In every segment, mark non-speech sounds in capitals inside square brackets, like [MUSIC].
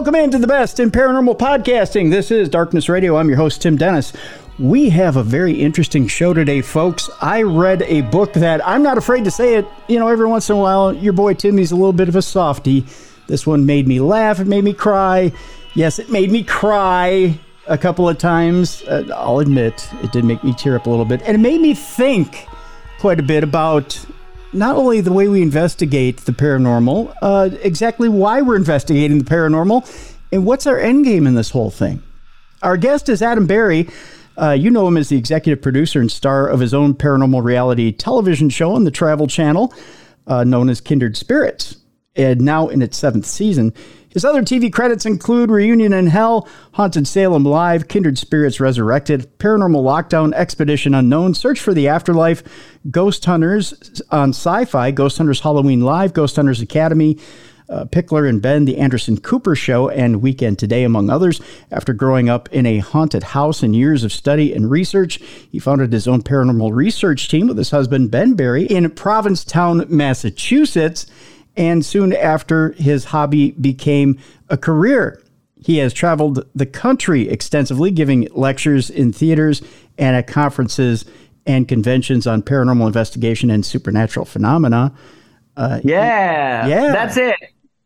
Welcome into the best in paranormal podcasting. This is Darkness Radio. I'm your host, Tim Dennis. We have a very interesting show today, folks. I read a book that I'm not afraid to say it, you know, every once in a while, your boy Timmy's a little bit of a softy. This one made me laugh, it made me cry. Yes, it made me cry a couple of times. Uh, I'll admit, it did make me tear up a little bit. And it made me think quite a bit about not only the way we investigate the paranormal, uh, exactly why we're investigating the paranormal, and what's our end game in this whole thing. Our guest is Adam Berry. Uh, you know him as the executive producer and star of his own paranormal reality television show on the Travel Channel, uh, known as Kindred Spirits, and now in its seventh season. His other TV credits include Reunion in Hell, Haunted Salem Live, Kindred Spirits Resurrected, Paranormal Lockdown, Expedition Unknown, Search for the Afterlife, Ghost Hunters on Sci Fi, Ghost Hunters Halloween Live, Ghost Hunters Academy. Uh, Pickler and Ben, The Anderson Cooper Show, and Weekend Today, among others. After growing up in a haunted house and years of study and research, he founded his own paranormal research team with his husband, Ben Berry, in Provincetown, Massachusetts and soon after, his hobby became a career. He has traveled the country extensively, giving lectures in theaters and at conferences and conventions on paranormal investigation and supernatural phenomena. Uh, yeah, yeah, that's it.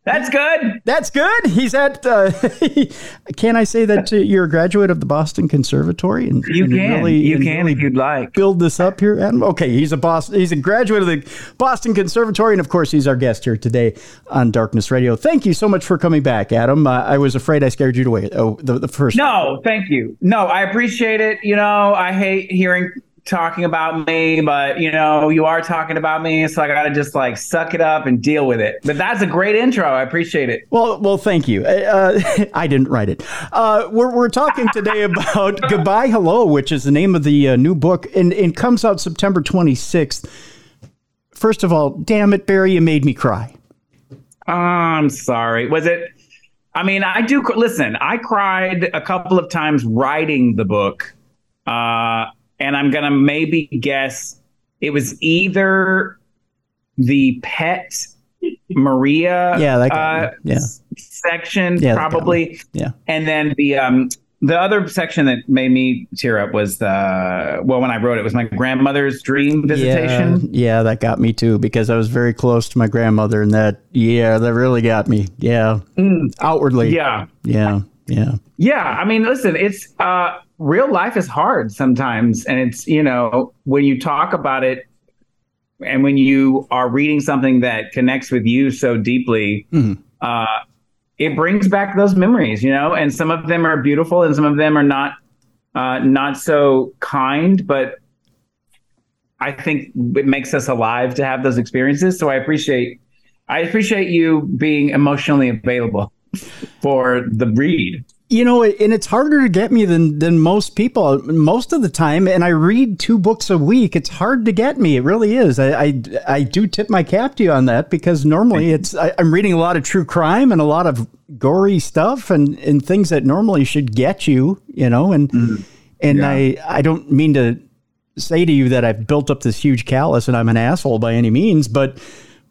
That's good. That's good. He's at. Uh, [LAUGHS] can I say that uh, you're a graduate of the Boston Conservatory? And you and can. Really, you can really if you'd like. Build this up here, Adam. Okay, he's a Boston. He's a graduate of the Boston Conservatory, and of course, he's our guest here today on Darkness Radio. Thank you so much for coming back, Adam. Uh, I was afraid I scared you away. Oh, the, the first. No, thank you. No, I appreciate it. You know, I hate hearing talking about me, but you know, you are talking about me, so I gotta just like suck it up and deal with it. But that's a great intro. I appreciate it. Well, well, thank you. Uh, [LAUGHS] I didn't write it. Uh, we're we're talking today [LAUGHS] about Goodbye Hello, which is the name of the uh, new book, and it comes out September twenty sixth. First of all, damn it, Berry, you made me cry. I'm sorry. Was it? I mean, I do listen. I cried a couple of times writing the book. Uh, and I'm gonna maybe guess it was either the pet Maria yeah, that uh, yeah. section yeah, probably yeah and then the um the other section that made me tear up was the well when I wrote it was my grandmother's dream visitation. Yeah, yeah, that got me too because I was very close to my grandmother and that yeah, that really got me. Yeah. Mm. Outwardly. Yeah. Yeah. Yeah. Yeah. I mean, listen, it's uh real life is hard sometimes. And it's, you know, when you talk about it and when you are reading something that connects with you so deeply, mm-hmm. uh, it brings back those memories, you know, and some of them are beautiful and some of them are not, uh, not so kind, but I think it makes us alive to have those experiences. So I appreciate, I appreciate you being emotionally available for the read you know, and it's harder to get me than than most people most of the time. And I read two books a week. It's hard to get me. It really is. I I, I do tip my cap to you on that because normally it's I, am reading a lot of true crime and a lot of gory stuff and and things that normally should get you. You know, and mm-hmm. and yeah. I I don't mean to say to you that I've built up this huge callus and I'm an asshole by any means, but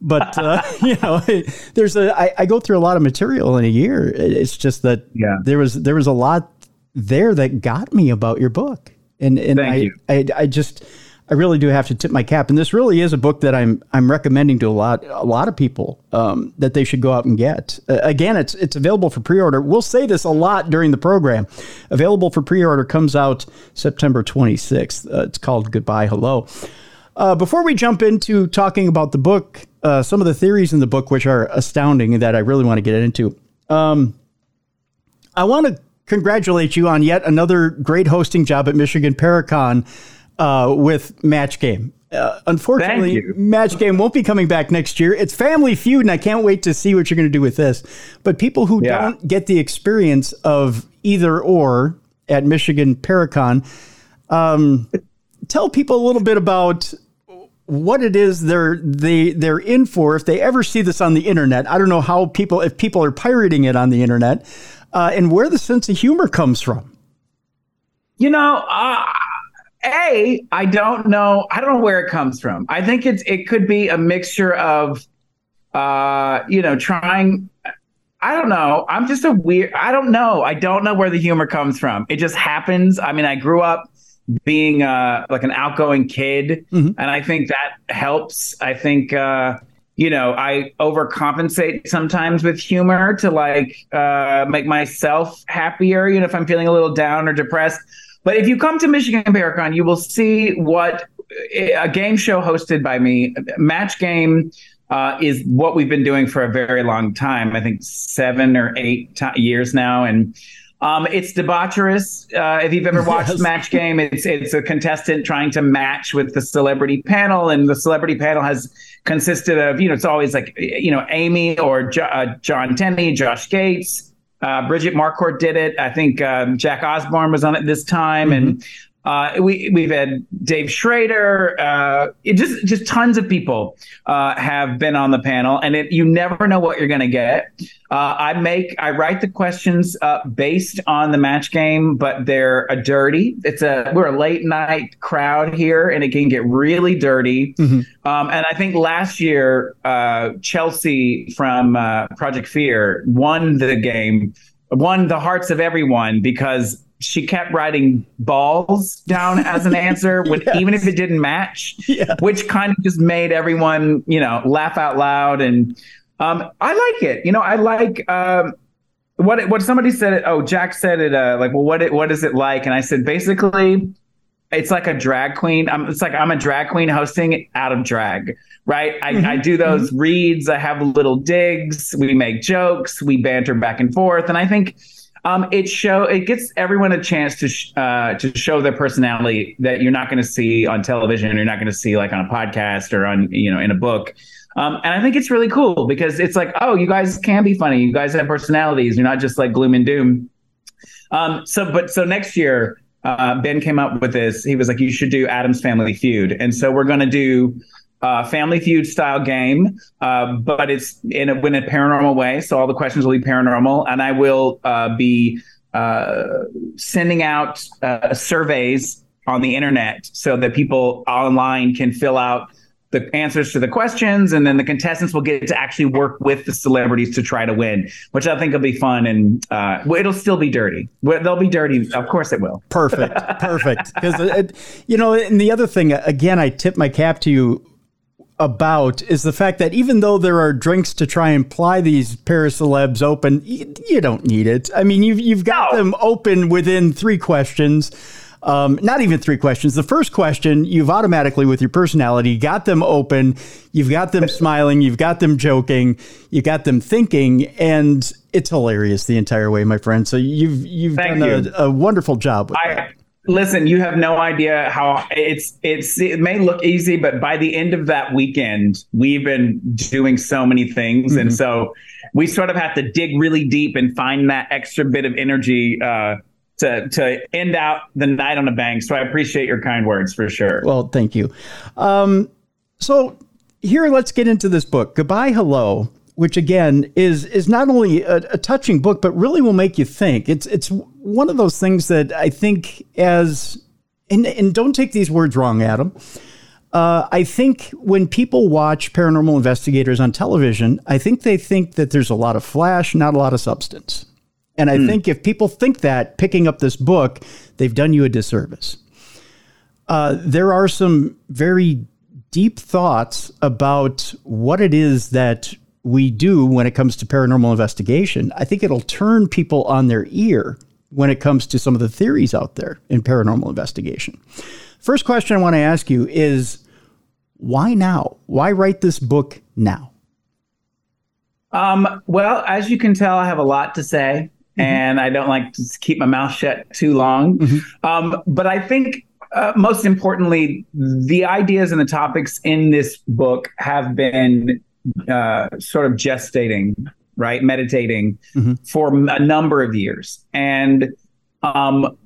but uh, [LAUGHS] you know, [LAUGHS] there's a I, I go through a lot of material in a year. It's just that yeah. there was there was a lot there that got me about your book, and and I, I, I just I really do have to tip my cap. And this really is a book that I'm I'm recommending to a lot a lot of people um, that they should go out and get. Uh, again, it's it's available for pre-order. We'll say this a lot during the program. Available for pre-order comes out September 26th. Uh, it's called Goodbye Hello. Uh, before we jump into talking about the book, uh, some of the theories in the book, which are astounding, that I really want to get into. Um, I want to congratulate you on yet another great hosting job at Michigan Paracon uh, with Match Game. Uh, unfortunately, Match Game won't be coming back next year. It's Family Feud, and I can't wait to see what you're going to do with this. But people who yeah. don't get the experience of either or at Michigan Paracon, um, tell people a little bit about what it is they're they they're in for if they ever see this on the internet. I don't know how people if people are pirating it on the internet, uh, and where the sense of humor comes from. You know, uh, a I don't know. I don't know where it comes from. I think it's it could be a mixture of, uh, you know, trying. I don't know. I'm just a weird. I don't know. I don't know where the humor comes from. It just happens. I mean, I grew up being uh, like an outgoing kid, mm-hmm. and I think that helps. I think uh, you know I overcompensate sometimes with humor to like uh, make myself happier. You know, if I'm feeling a little down or depressed. But if you come to Michigan Paracon, you will see what a game show hosted by me, Match Game uh, is what we've been doing for a very long time. I think seven or eight t- years now, and um, it's debaucherous. Uh, if you've ever [LAUGHS] watched yes. Match Game, it's it's a contestant trying to match with the celebrity panel, and the celebrity panel has consisted of you know it's always like you know Amy or jo- uh, John Tenney, Josh Gates. Uh, Bridget Marquardt did it. I think um, Jack Osbourne was on it this time, mm-hmm. and uh, we we've had Dave Schrader. Uh, just just tons of people uh, have been on the panel, and it, you never know what you're going to get. Uh, I make I write the questions based on the match game, but they're a dirty. It's a we're a late night crowd here, and it can get really dirty. Mm-hmm. Um, and I think last year uh, Chelsea from uh, Project Fear won the game, won the hearts of everyone because she kept writing balls down as an answer when [LAUGHS] yes. even if it didn't match yeah. which kind of just made everyone you know laugh out loud. And um, i like it. You know i like um, what what somebody said oh jack said it uh, like well what it, what is it like? And i said basically it's like a drag queen. I'm, it's like i'm a drag queen hosting out of drag right? I, mm-hmm. I do those mm-hmm. reads. I have little digs. We make jokes. We banter back and forth. And i think um, it show it gets everyone a chance to sh- uh, to show their personality that you're not going to see on television, you're not going to see like on a podcast or on you know in a book. Um, and I think it's really cool because it's like, oh, you guys can be funny. You guys have personalities. You're not just like gloom and doom. Um, so, but so next year, uh, Ben came up with this. He was like, you should do Adam's Family Feud. And so we're going to do uh, Family Feud style game, uh, but it's in a, in a paranormal way. So all the questions will be paranormal, and I will uh, be uh, sending out uh, surveys on the internet so that people online can fill out the answers to the questions, and then the contestants will get to actually work with the celebrities to try to win, which I think will be fun. And uh, it'll still be dirty. They'll be dirty, of course it will. Perfect, perfect. Because you know, and the other thing, again, I tip my cap to you about is the fact that even though there are drinks to try and ply these paracelebs open, you, you don't need it. I mean, you've you've got no. them open within three questions. Um, not even three questions. The first question, you've automatically, with your personality, got them open. You've got them smiling. You've got them joking. You got them thinking, and it's hilarious the entire way, my friend. So you've you've Thank done you. a, a, wonderful job with I, that. Listen, you have no idea how it's it's it may look easy, but by the end of that weekend, we've been doing so many things, mm-hmm. and so we sort of have to dig really deep and find that extra bit of energy uh, to to end out the night on a bang. So I appreciate your kind words for sure. Well, thank you. Um, so here, let's get into this book. Goodbye, hello which again is is not only a, a, touching book, but really will make you think. It's it's one of those things that I think as and and don't take these words wrong, Adam. Uh, I think when people watch paranormal investigators on television, I think they think that there's a lot of flash, not a lot of substance. And I mm. think if people think that, picking up this book, they've done you a disservice. Uh, there are some very deep thoughts about what it is that we do when it comes to paranormal investigation, I think it'll turn people on their ear when it comes to some of the theories out there in paranormal investigation. First question I want to ask you is why now? Why write this book now? Um, well, as you can tell, I have a lot to say, mm-hmm. and I don't like to keep my mouth shut too long. Mm-hmm. Um, but I think uh, most importantly, the ideas and the topics in this book have been uh, sort of gestating, right, meditating mm-hmm. for a number of years, and um,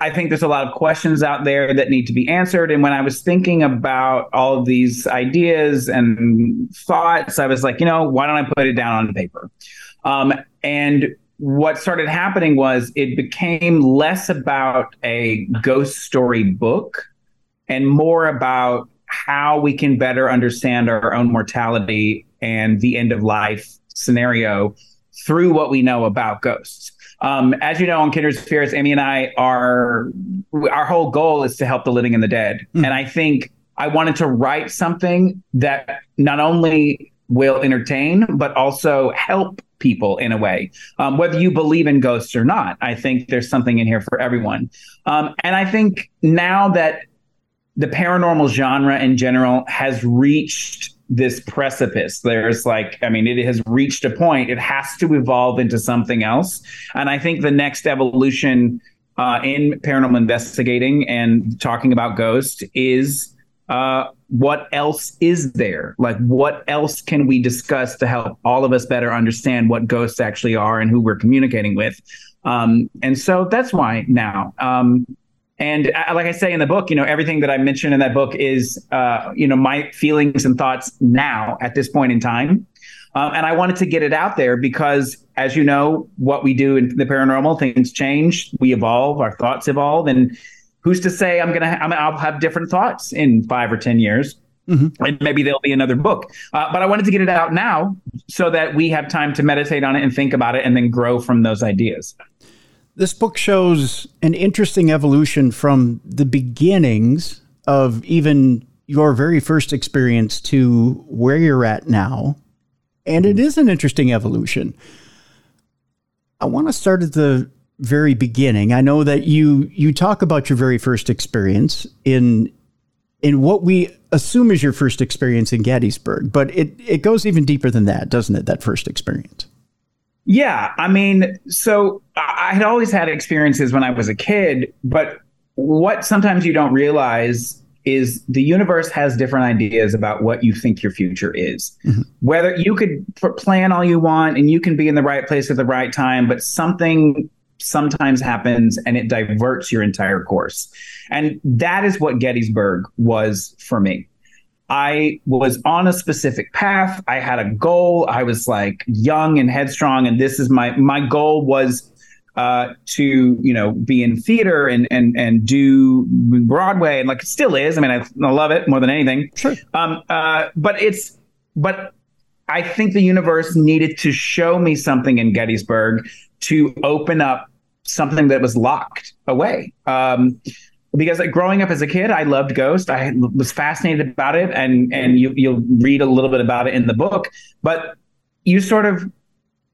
I think there's a lot of questions out there that need to be answered. And when I was thinking about all of these ideas and thoughts, I was like, you know, why don't I put it down on paper? Um, and what started happening was it became less about a ghost story book and more about how we can better understand our own mortality and the end of life scenario through what we know about ghosts. Um, as you know, on Kindred Spirits, Amy and I are our whole goal is to help the living and the dead, mm. and I think I wanted to write something that not only will entertain but also help people in a way, um, whether you believe in ghosts or not. I think there's something in here for everyone, um, and I think now that the paranormal genre in general has reached this precipice. There's like, I mean, it has reached a point. It has to evolve into something else. And I think the next evolution uh, in paranormal investigating and talking about ghosts is uh, what else is there? Like, what else can we discuss to help all of us better understand what ghosts actually are and who we're communicating with? Um, and so that's why now. Um, and uh, like I say in the book, you know, everything that I mentioned in that book is, uh, you know, my feelings and thoughts now at this point in time. Um, and I wanted to get it out there because, as you know, what we do in the paranormal, things change, we evolve, our thoughts evolve, and who's to say I'm gonna, I'm, I'll have different thoughts in five or ten years, mm-hmm. and maybe there'll be another book. Uh, but I wanted to get it out now so that we have time to meditate on it and think about it, and then grow from those ideas. This book shows an interesting evolution from the beginnings of even your very first experience to where you're at now. And it is an interesting evolution. I want to start at the very beginning. I know that you you talk about your very first experience in in what we assume is your first experience in Gettysburg, but it it goes even deeper than that, doesn't it? That first experience. Yeah, I mean, so I had always had experiences when I was a kid, but what sometimes you don't realize is the universe has different ideas about what you think your future is. Mm-hmm. Whether you could plan all you want and you can be in the right place at the right time, but something sometimes happens and it diverts your entire course. And that is what Gettysburg was for me. I was on a specific path. I had a goal. I was like young and headstrong, and this is my my goal was uh, to you know be in theater and and and do Broadway, and like it still is. I mean, I, I love it more than anything. Sure. Um, uh, but it's but I think the universe needed to show me something in Gettysburg to open up something that was locked away. Um, because like, growing up as a kid, I loved Ghost. I was fascinated about it, and and you you'll read a little bit about it in the book. But you sort of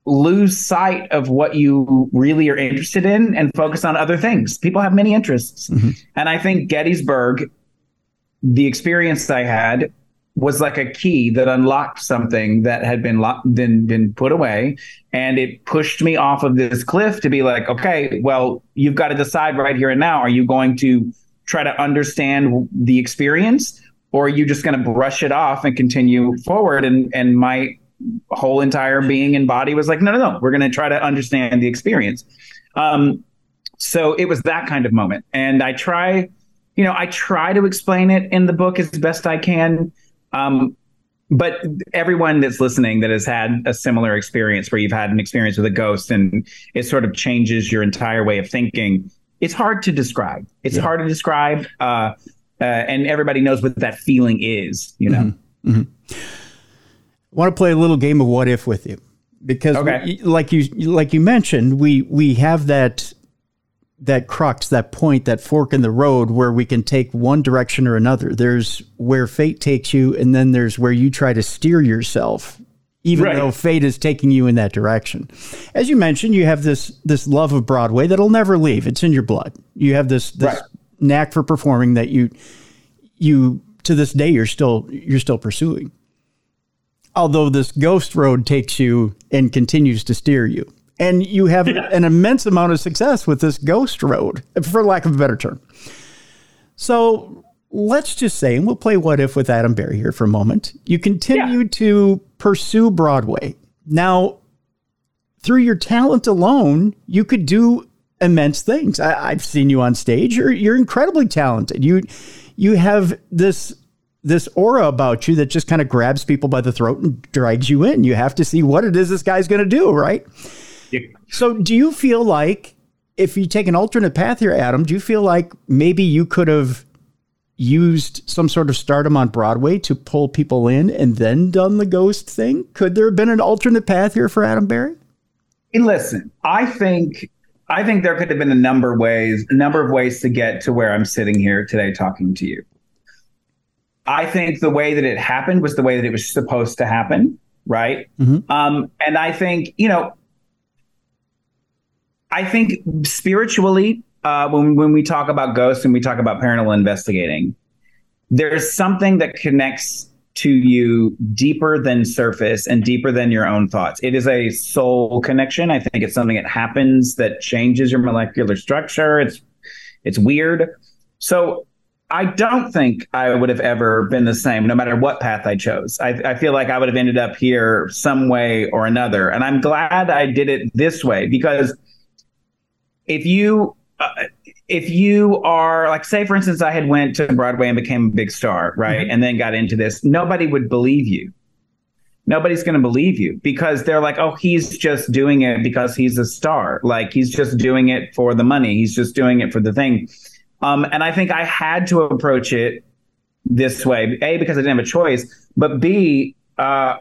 lose sight of what you really are interested in and focus on other things. People have many interests, mm-hmm. and I think Gettysburg, the experience I had, was like a key that unlocked something that had been locked, been been put away, and it pushed me off of this cliff to be like, okay, well, you've got to decide right here and now: are you going to try to understand the experience, or are you just going to brush it off and continue forward? And and my whole entire being and body was like, no, no, no, we're going to try to understand the experience. Um, so it was that kind of moment, and I try, you know, I try to explain it in the book as best I can um, but everyone that's listening that has had a similar experience where you've had an experience with a ghost and it sort of changes your entire way of thinking, it's hard to describe. It's yeah. hard to describe. Uh, uh, and everybody knows what that feeling is, you know? Mm-hmm. Mm-hmm. I want to play a little game of what if with you because okay. we, like you like you mentioned we we have that that crux, that point, that fork in the road where we can take one direction or another. There's where fate takes you, and then there's where you try to steer yourself, even right. though fate is taking you in that direction. As you mentioned, you have this this love of Broadway that'll never leave. It's in your blood. You have this this right. knack for performing that you you to this day you're still you're still pursuing. Although this ghost road takes you and continues to steer you and you have an immense amount of success with this ghost road, for lack of a better term. So let's just say, and we'll play what if with Adam Berry here for a moment. You continue yeah. to pursue Broadway. Now, through your talent alone, you could do immense things. I, have seen you on stage. You're you're incredibly talented. You you have this this aura about you that just kind of grabs people by the throat and drags you in. You have to see what it is this guy's going to do, right? So, do you feel like if you take an alternate path here, Adam, do you feel like maybe you could have used some sort of stardom on Broadway to pull people in and then done the ghost thing? Could there have been an alternate path here for Adam Barry? Berry? listen, I think I think there could have been a number of ways, a number of ways to get to where I'm sitting here today talking to you. I think the way that it happened was the way that it was supposed to happen, right? Mm-hmm. Um, and I think, you know, I think spiritually, uh, when when we talk about ghosts and we talk about paranormal investigating, there's something that connects to you deeper than surface and deeper than your own thoughts. It is a soul connection. I think it's something that happens that changes your molecular structure. It's it's weird. So I don't think I would have ever been the same, no matter what path I chose. I, I, feel like I would have ended up here some way or another. And I'm glad I did it this way because if you uh, if you are like say for instance i had went to broadway and became a big star right mm-hmm. and then got into this nobody would believe you. Nobody's going to believe you because they're like oh he's just doing it because he's a star. Like he's just doing it for the money. He's just doing it for the thing. Um, and i think i had to approach it this way a because i didn't have a choice but b uh,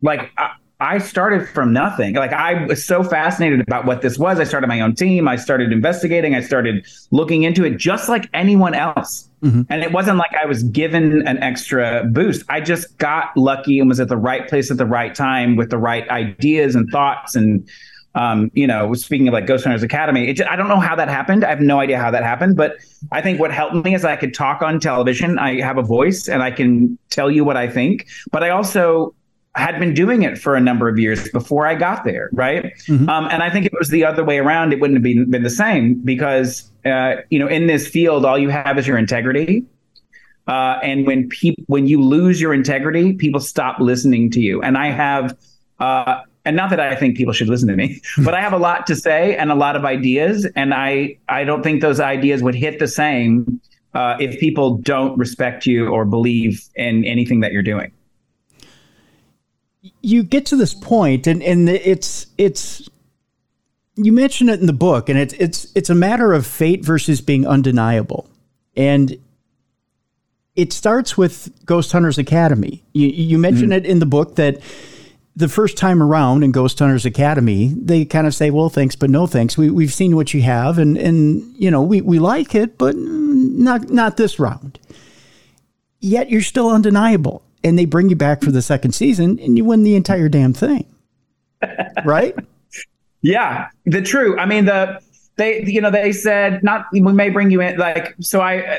like I, I started from nothing. Like I was so fascinated about what this was. I started my own team. I started investigating. I started looking into it just like anyone else. Mm-hmm. And it wasn't like I was given an extra boost. I just got lucky and was at the right place at the right time with the right ideas and thoughts. And, um, you know, speaking of like Ghost Hunters Academy, just, I don't know how that happened. I have no idea how that happened. But I think what helped me is I could talk on television. I have a voice and I can tell you what I think. But I also had been doing it for a number of years before I got there, right? Mm-hmm. Um, and I think if it was the other way around, it wouldn't have been, been the same because, uh, you know, in this field, all you have is your integrity. Uh, and when people, when you lose your integrity, people stop listening to you. And I have, uh, and not that I think people should listen to me, [LAUGHS] but I have a lot to say and a lot of ideas, and I I don't think those ideas would hit the same uh, if people don't respect you or believe in anything that you're doing you get to this point and and it's it's you mention it in the book and it's it's it's a matter of fate versus being undeniable. And it starts with ghost hunters academy. You, you mention mm-hmm. it in the book that the first time around in ghost hunters academy they kind of say well thanks but no thanks. We, we've seen what you have and and you know we, we like it but not not this round. Yet you're still undeniable and they bring you back for the second season and you win the entire damn thing. [LAUGHS] right? Yeah, the true. I mean, the they you know they said not we may bring you in like so I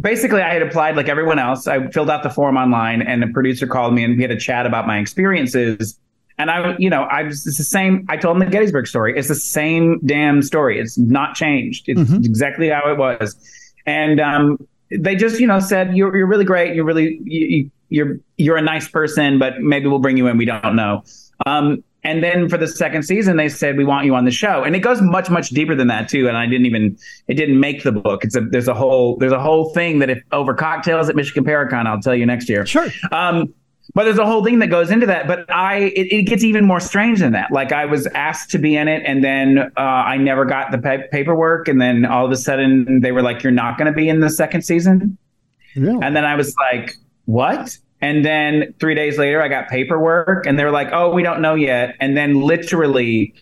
basically I had applied like everyone else. I filled out the form online and the producer called me and we had a chat about my experiences. And I, you know, I was it's the same. I told him the Gettysburg story. It's the same damn story. It's not changed. It's mm-hmm. exactly how it was. And um, they just, you know, said you're you're really great. You're really you, you're you're a nice person, but maybe we'll bring you in. We don't know. Um, and then for the second season, they said we want you on the show, and it goes much much deeper than that too. And I didn't even it didn't make the book. It's a there's a whole there's a whole thing that if over cocktails at Michigan Paracon, I'll tell you next year. Sure. Um, but there's a whole thing that goes into that. But I it, it, gets even more strange than that. Like I was asked to be in it, and then uh, I never got the pa- paperwork, and then all of a sudden they were like, "You're not going to be in the second season." Yeah. And then I was like, "What?" And then three days later, I got paperwork and they were like, oh, we don't know yet. And then literally,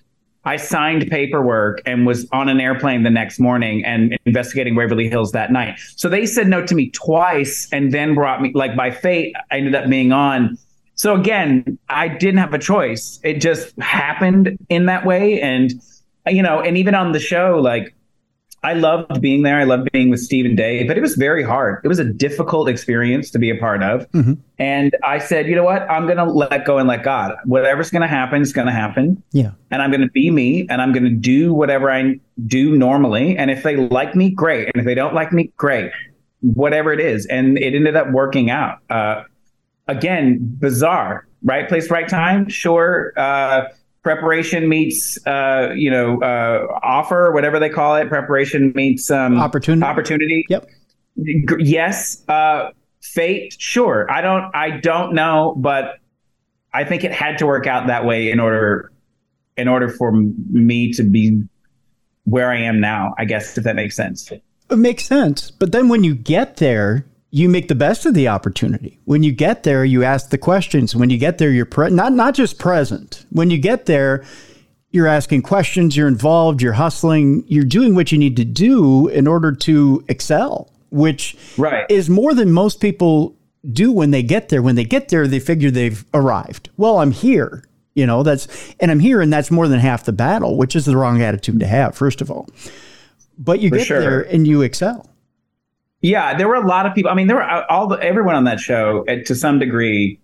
I signed paperwork and was on an airplane the next morning and investigating Waverly Hills that night. So they said no to me twice and then brought me, like by fate, I ended up being on. So again, I didn't have a choice. It just happened in that way. And, you know, and even on the show, like, I loved being there. I loved being with Steve and Dave, but it was very hard. It was a difficult experience to be a part of. Mm-hmm. And I said, you know what? I'm going to let go and let God. Whatever's going to happen is going to happen. Yeah. And I'm going to be me and I'm going to do whatever I do normally. And if they like me, great. And if they don't like me, great. Whatever it is. And it ended up working out. Uh, again, bizarre. Right place, right time. Sure. Uh, preparation meets uh, you know uh, offer whatever they call it preparation meets um, opportunity. opportunity? Yep. Yes uh, fate sure. I don't i don't know but i think it had to work out that way in order in order for me to be where i am now i guess if that makes sense. It makes sense but then when you get there you make the best of the opportunity. When you get there, you ask the questions. When you get there, you're pre- not not just present. When you get there, you're asking questions, you're involved, you're hustling, you're doing what you need to do in order to excel, which right. is more than most people do when they get there. When they get there, they figure they've arrived. Well, I'm here. You know, that's, and I'm here, and that's more than half the battle, which is the wrong attitude to have, first of all. But you For get sure. there and you excel. Yeah, there were a lot of people. I mean, there were uh, all the everyone on that show uh, to some degree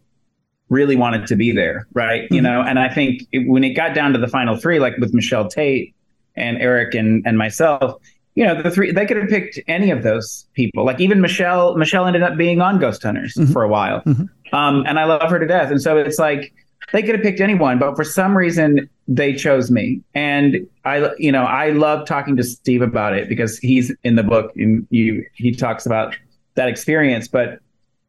really wanted to be there, right? You know, and I think it, when it got down to the final three, like with Michelle Tate and Eric and and myself, you know, the three they could have picked any of those people. Like even Michelle, Michelle ended up being on Ghost Hunters for a while, um, and I love her to death. And so it's like they could have picked anyone, but for some reason they chose me. And I, you know, I love talking to Steve about it because he's in the book and you he talks about that experience. But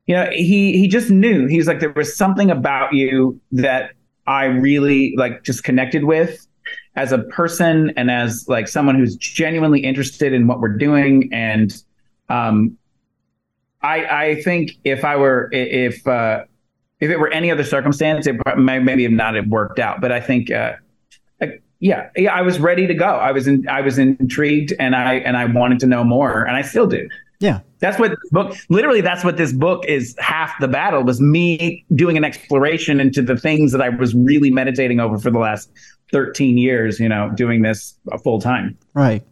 you know, he he just knew. He's like there was something about you that I really like just connected with as a person and as like someone who's genuinely interested in what we're doing and um I I think if I were if uh if it were any other circumstance, it may maybe have not have worked out. But I think, uh, like, yeah, yeah, I was ready to go. I was in, I was intrigued, and I and I wanted to know more, and I still do. Yeah. That's what book. Literally, that's what this book is. Half the battle was me doing an exploration into the things that I was really meditating over for the last thirteen years. You know, doing this full time. Right.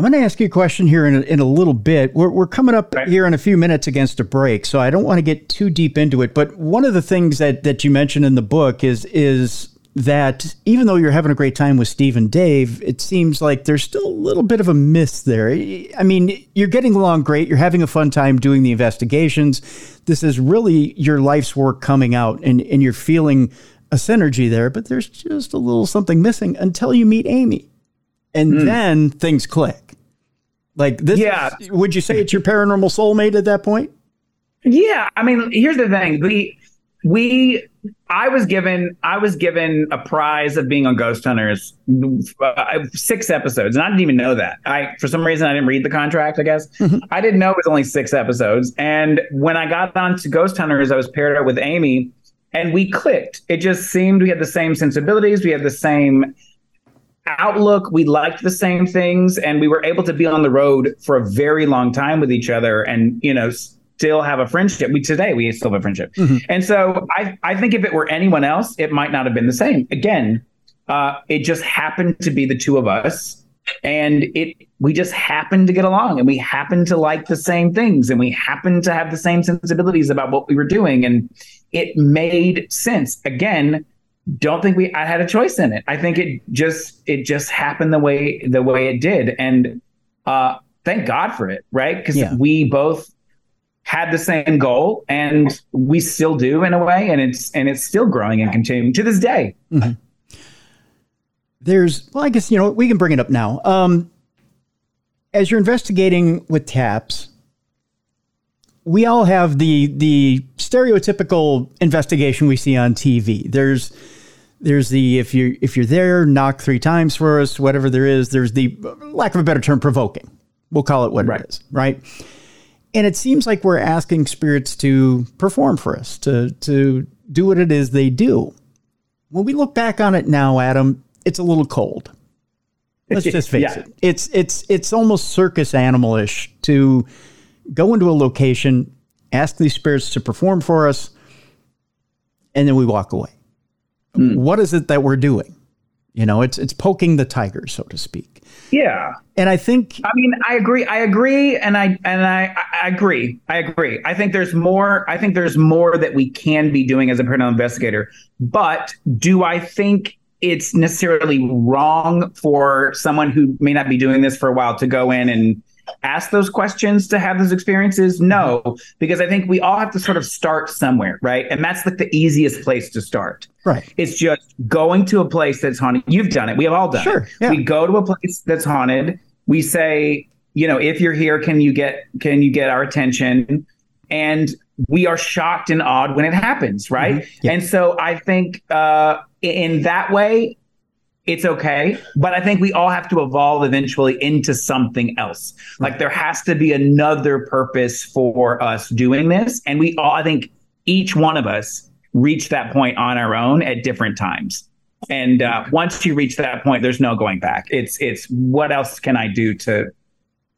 I'm going to ask you a question here in a, in a little bit. We're, we're coming up Right. here in a few minutes against a break, so I don't want to get too deep into it. But one of the things that, that you mentioned in the book is is that even though you're having a great time with Steve and Dave, it seems like there's still a little bit of a miss there. I mean, you're getting along great. You're having a fun time doing the investigations. This is really your life's work coming out, and, and you're feeling a synergy there, but there's just a little something missing until you meet Amy and then things click. Like this, Yeah. is- would you say it's your paranormal soulmate at that point? Yeah, I mean, here's the thing: we we I was given I was given a prize of being on Ghost Hunters uh, six episodes, and I didn't even know that. I for some reason I didn't read the contract. I guess I didn't know it was only six episodes. And when I got on to Ghost Hunters, I was paired up with Amy, and we clicked. It just seemed we had the same sensibilities, we had the same outlook. We liked the same things, and we were able to be on the road for a very long time with each other, and you know, still have a friendship. We today we still have a friendship, and so I I think if it were anyone else, it might not have been the same. Again, uh, it just happened to be the two of us, and it we just happened to get along, and we happened to like the same things, and we happened to have the same sensibilities about what we were doing, and it made sense. Again don't think we I had a choice in it. I think it just it just happened the way the way it did, and uh, thank God for it, right? Because Yeah. we both had the same goal, and we still do in a way, and it's and it's still growing and continuing to this day. There's, well, I guess, you know, we can bring it up now. Um, as you're investigating with TAPS, we all have the the stereotypical investigation we see on TV. There's there's the if you if you're there, knock three times for us, whatever there is. There's the lack of a better term, provoking. We'll call it what Right. it is, right? And it seems like we're asking spirits to perform for us, to to do what it is they do. When we look back on it now, Adam, it's a little cold. Let's [LAUGHS] just face Yeah. it. It's it's it's almost circus animalish to go into a location, ask these spirits to perform for us, and then we walk away. Hmm. What is it that we're doing? You know, it's it's poking the tiger, so to speak. Yeah, And I think I mean, I agree. I agree, and I and I, I agree. I agree. I think there's more. I think there's more that we can be doing as a paranormal investigator. But do I think it's necessarily wrong for someone who may not be doing this for a while to go in and ask those questions to have those experiences? No, because I think we all have to sort of start somewhere, right? And that's like the easiest place to start. right. It's just going to a place that's haunted. You've done it. We have all done Sure, it. yeah. We go to a place that's haunted. We say, you know, if you're here, can you get can you get our attention? And we are shocked and awed when it happens, right? Mm-hmm. Yeah. And so I think uh, in that way, it's okay. But I think we all have to evolve eventually into something else. Like there has to be another purpose for us doing this. And we all, I think each one of us reached that point on our own at different times. And uh, once you reach that point, there's no going back. It's it's what else can I do to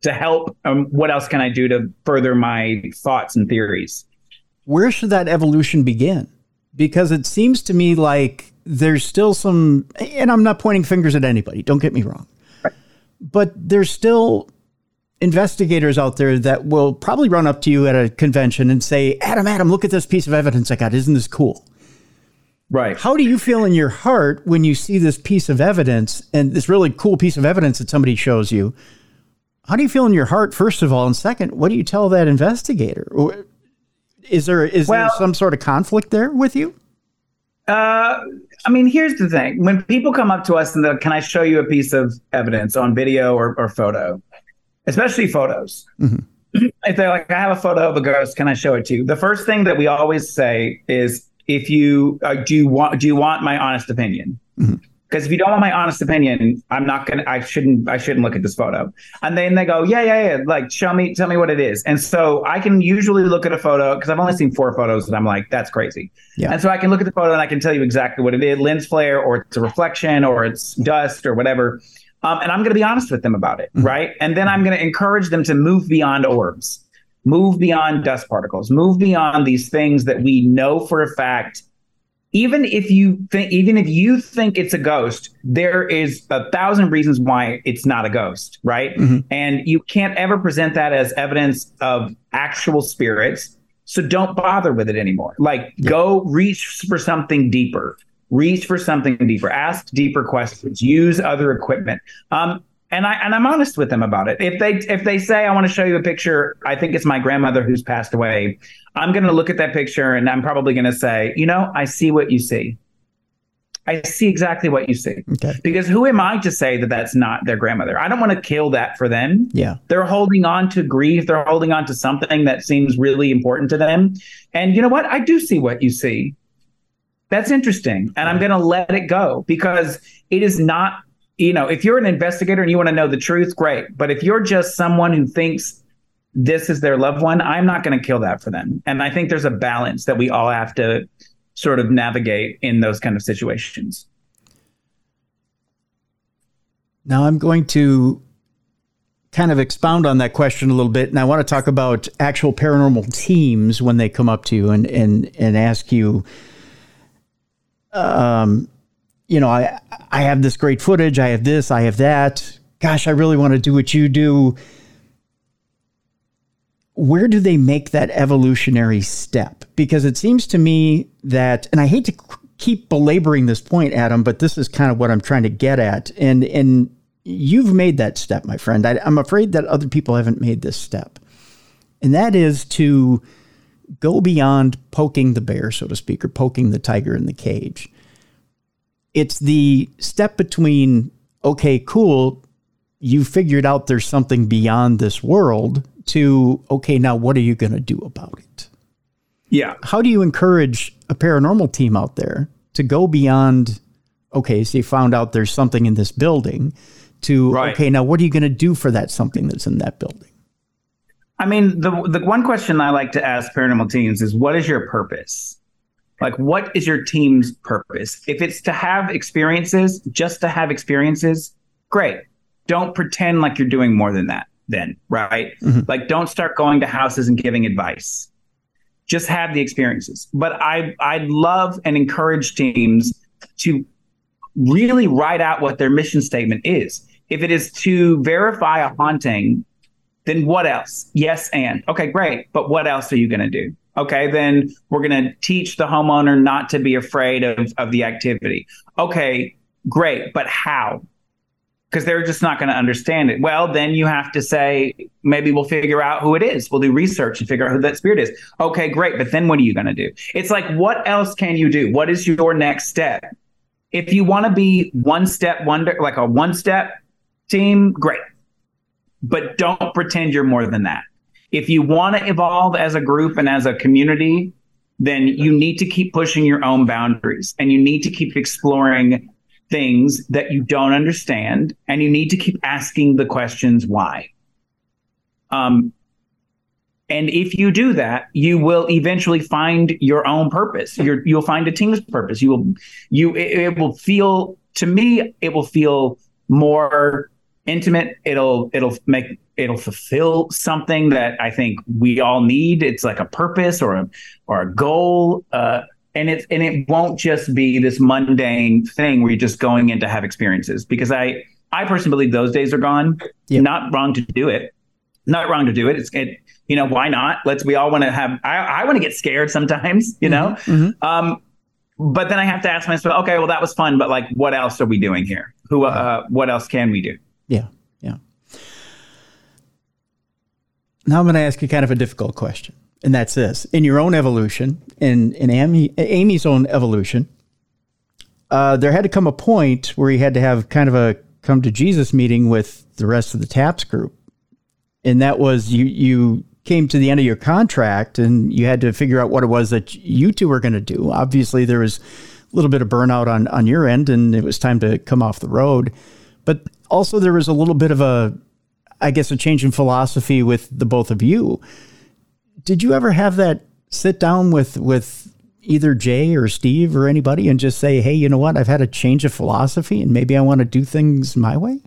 to help? Um, what else can I do to further my thoughts and theories? Where should that evolution begin? Because it seems to me like there's still some, and I'm not pointing fingers at anybody. Don't get me wrong, right. but there's still investigators out there that will probably run up to you at a convention and say, Adam, Adam, look at this piece of evidence I got. Isn't this cool? Right. How do you feel in your heart when you see this piece of evidence and this really cool piece of evidence that somebody shows you? How do you feel in your heart, first of all? And second, what do you tell that investigator? Is there is well, there some sort of conflict there with you? Uh, I mean, here's the thing: when people come up to us and they're, "Can I show you a piece of evidence on video or, or photo?" especially photos. Mm-hmm. [CLEARS THROAT] If they're like, I have a photo of a ghost, can I show it to you? The first thing that we always say is, if you uh, do you want do you want my honest opinion? Mm-hmm because if you don't want my honest opinion, I'm not gonna. I shouldn't. I shouldn't look at this photo. And then they go, yeah, yeah, yeah. Like, show me, tell me what it is. And so I can usually look at a photo because I've only seen four photos, and I'm like, that's crazy. Yeah. And so I can look at the photo and I can tell you exactly what it is: lens flare, or it's a reflection, or it's dust, or whatever. Um, and I'm going to be honest with them about it, mm-hmm. right? And then I'm going to encourage them to move beyond orbs, move beyond dust particles, move beyond these things that we know for a fact. Even if you think, even if you think it's a ghost, there is a thousand reasons why it's not a ghost, right? Mm-hmm. And you can't ever present that as evidence of actual spirits. So don't bother with it anymore. Like, yeah. go reach for something deeper reach for something deeper, ask deeper questions, use other equipment. Um, and I and I'm honest with them about it. If they if they say I want to show you a picture, I think it's my grandmother who's passed away. I'm going to look at that picture and I'm probably going to say, you know, I see what you see. I see exactly what you see. Okay. Because who am I to say that that's not their grandmother? I don't want to kill that for them. Yeah. They're holding on to grief. They're holding on to something that seems really important to them. And you know what? I do see what you see. That's interesting. And I'm going to let it go because it is not, you know, if you're an investigator and you want to know the truth, great. But if you're just someone who thinks this is their loved one, I'm not going to kill that for them. And I think there's a balance that we all have to sort of navigate in those kind of situations. Now I'm going to kind of expound on that question a little bit, and I want to talk about actual paranormal teams when they come up to you and and and ask you um, you know, I I have this great footage, I have this, I have that. Gosh, I really want to do what you do. Where do they make that evolutionary step? Because it seems to me that, and I hate to keep belaboring this point, Adam, but this is kind of what I'm trying to get at. And and you've made that step, my friend. I, I'm afraid that other people haven't made this step, and that is to go beyond poking the bear, so to speak, or poking the tiger in the cage. It's the step between, okay, cool, you figured out there's something beyond this world, to, okay, now what are you going to do about it? Yeah. How do you encourage a paranormal team out there to go beyond, okay, so you found out there's something in this building, to, right. okay, now what are you going to do for that something that's in that building? I mean, the the one question I like to ask paranormal teams is, what is your purpose? Like, what is your team's purpose? If it's to have experiences, just to have experiences, great. Don't pretend like you're doing more than that. Then, right? Mm-hmm. Like, don't start going to houses and giving advice. Just have the experiences. But I I love and encourage teams to really write out what their mission statement is. If it is to verify a haunting, then what else? Yes, and okay, great. But what else are you going to do? Okay, then we're going to teach the homeowner not to be afraid of, of the activity. Okay, great. But how? Because they're just not going to understand it. Well, then you have to say, maybe we'll figure out who it is. We'll do research and figure out who that spirit is. Okay, great. But then what are you going to do? It's like, what else can you do? What is your next step? If you want to be one step wonder, like a one step team, great but don't pretend you're more than that. If you want to evolve as a group and as a community, then you need to keep pushing your own boundaries and you need to keep exploring things that you don't understand and you need to keep asking the questions why. Um, and if you do that, you will eventually find your own purpose. you you'll find a team's purpose. You will, you, it, it will feel, to me, it will feel more intimate. It'll, it'll make, it'll fulfill something that I think we all need. It's like a purpose or a, or a goal. Uh, and it's, and it won't just be this mundane thing where you're just going in to have experiences because I, I personally believe those days are gone. Yep. Not wrong to do it. Not wrong to do it. It's, it, you know, why not? Let's, we all want to have, I, I want to get scared sometimes, you know? Mm-hmm, mm-hmm. Um, but then I have to ask myself, okay, well, that was fun, but like, what else are we doing here? Who, uh, what else can we do? Yeah. Yeah. Now I'm going to ask you kind of a difficult question, and that's this: in your own evolution, in in Amy, Amy's own evolution, uh, there had to come a point where you had to have kind of a come to Jesus meeting with the rest of the TAPS group, and that was you you came to the end of your contract and you had to figure out what it was that you two were going to do. Obviously, there was a little bit of burnout on, on your end and it was time to come off the road. But also, there was a little bit of a, I guess, a change in philosophy with the both of you. Did you ever have that sit down with, with either Jay or Steve or anybody and just say, hey, you know what? I've had a change of philosophy and maybe I want to do things my way?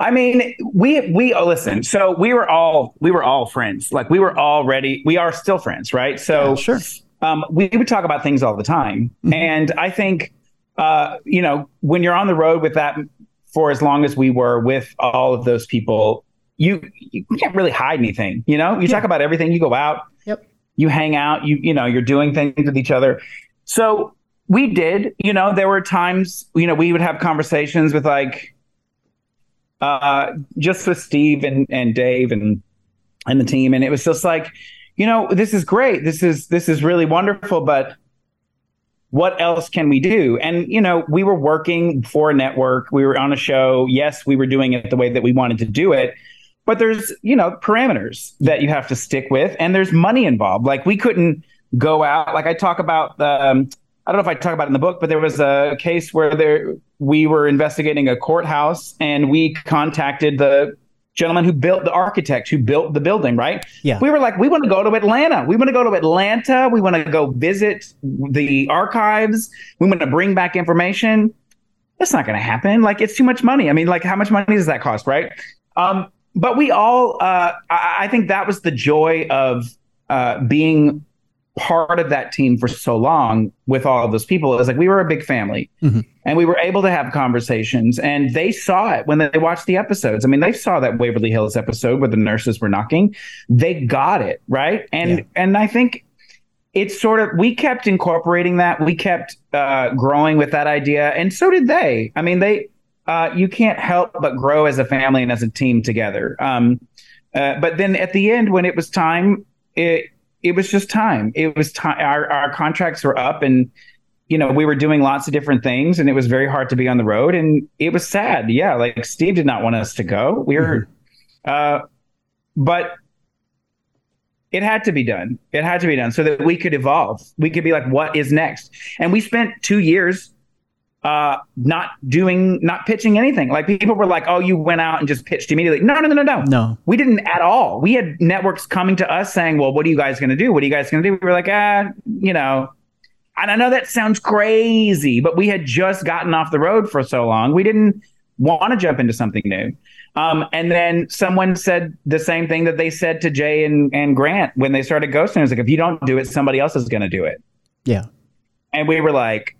I mean, we we oh, listen. So we were all we were all friends. Like we were already we are still friends, right? So yeah, sure. Um, we would talk about things all the time, mm-hmm. and I think uh, you know when you're on the road with that for as long as we were with all of those people, you you can't really hide anything. You know, you yeah. talk about everything. You go out. Yep. You hang out. You you know you're doing things with each other. So we did. You know, there were times. You know, we would have conversations with like uh, just with Steve and, and Dave and and the team, and it was just like, you know, this is great. This is this is really wonderful, but what else can we do? And you know, we were working for a network. We were on a show. Yes, we were doing it the way that we wanted to do it. But there's, you know, parameters that you have to stick with, and there's money involved. Like we couldn't go out. Like I talk about the um, I don't know if I talk about it in the book, but there was a case where there we were investigating a courthouse and we contacted the gentleman who built the architect who built the building, right? Yeah. We were like, we want to go to Atlanta. We want to go to Atlanta. We want to go visit the archives. We want to bring back information. That's not going to happen. Like, it's too much money. I mean, like, how much money does that cost, right? Um, but we all, uh, I, I think that was the joy of uh, being part of that team for so long with all of those people is like we were a big family. Mm-hmm. and we were able to have conversations and they saw it when they watched the episodes. I mean they saw that waverly hills episode where the nurses were knocking. They got it right? And yeah. and i think it's sort of we kept incorporating that. We kept uh, growing with that idea and so did they. I mean they uh, you can't help but grow as a family and as a team together. Um, uh, but then at the end when it was time it it was just time. It was time. Our, our contracts were up and, you know, we were doing lots of different things and it was very hard to be on the road. And it was sad. Yeah. Like Steve did not want us to go. We were, mm-hmm. uh, but it had to be done. It had to be done so that we could evolve. We could be like, what is next? And we spent two years uh, not doing, not pitching anything. Like people were like, "Oh, you went out and just pitched immediately." No, no, no, no, no. No, we didn't at all. We had networks coming to us saying, "Well, what are you guys going to do? What are you guys going to do?" We were like, "Ah, you know." And I know that sounds crazy, but we had just gotten off the road for so long, we didn't want to jump into something new. Um, and then someone said the same thing that they said to Jay and, and Grant when they started ghosting. It was like, if you don't do it, somebody else is going to do it. Yeah. And we were like,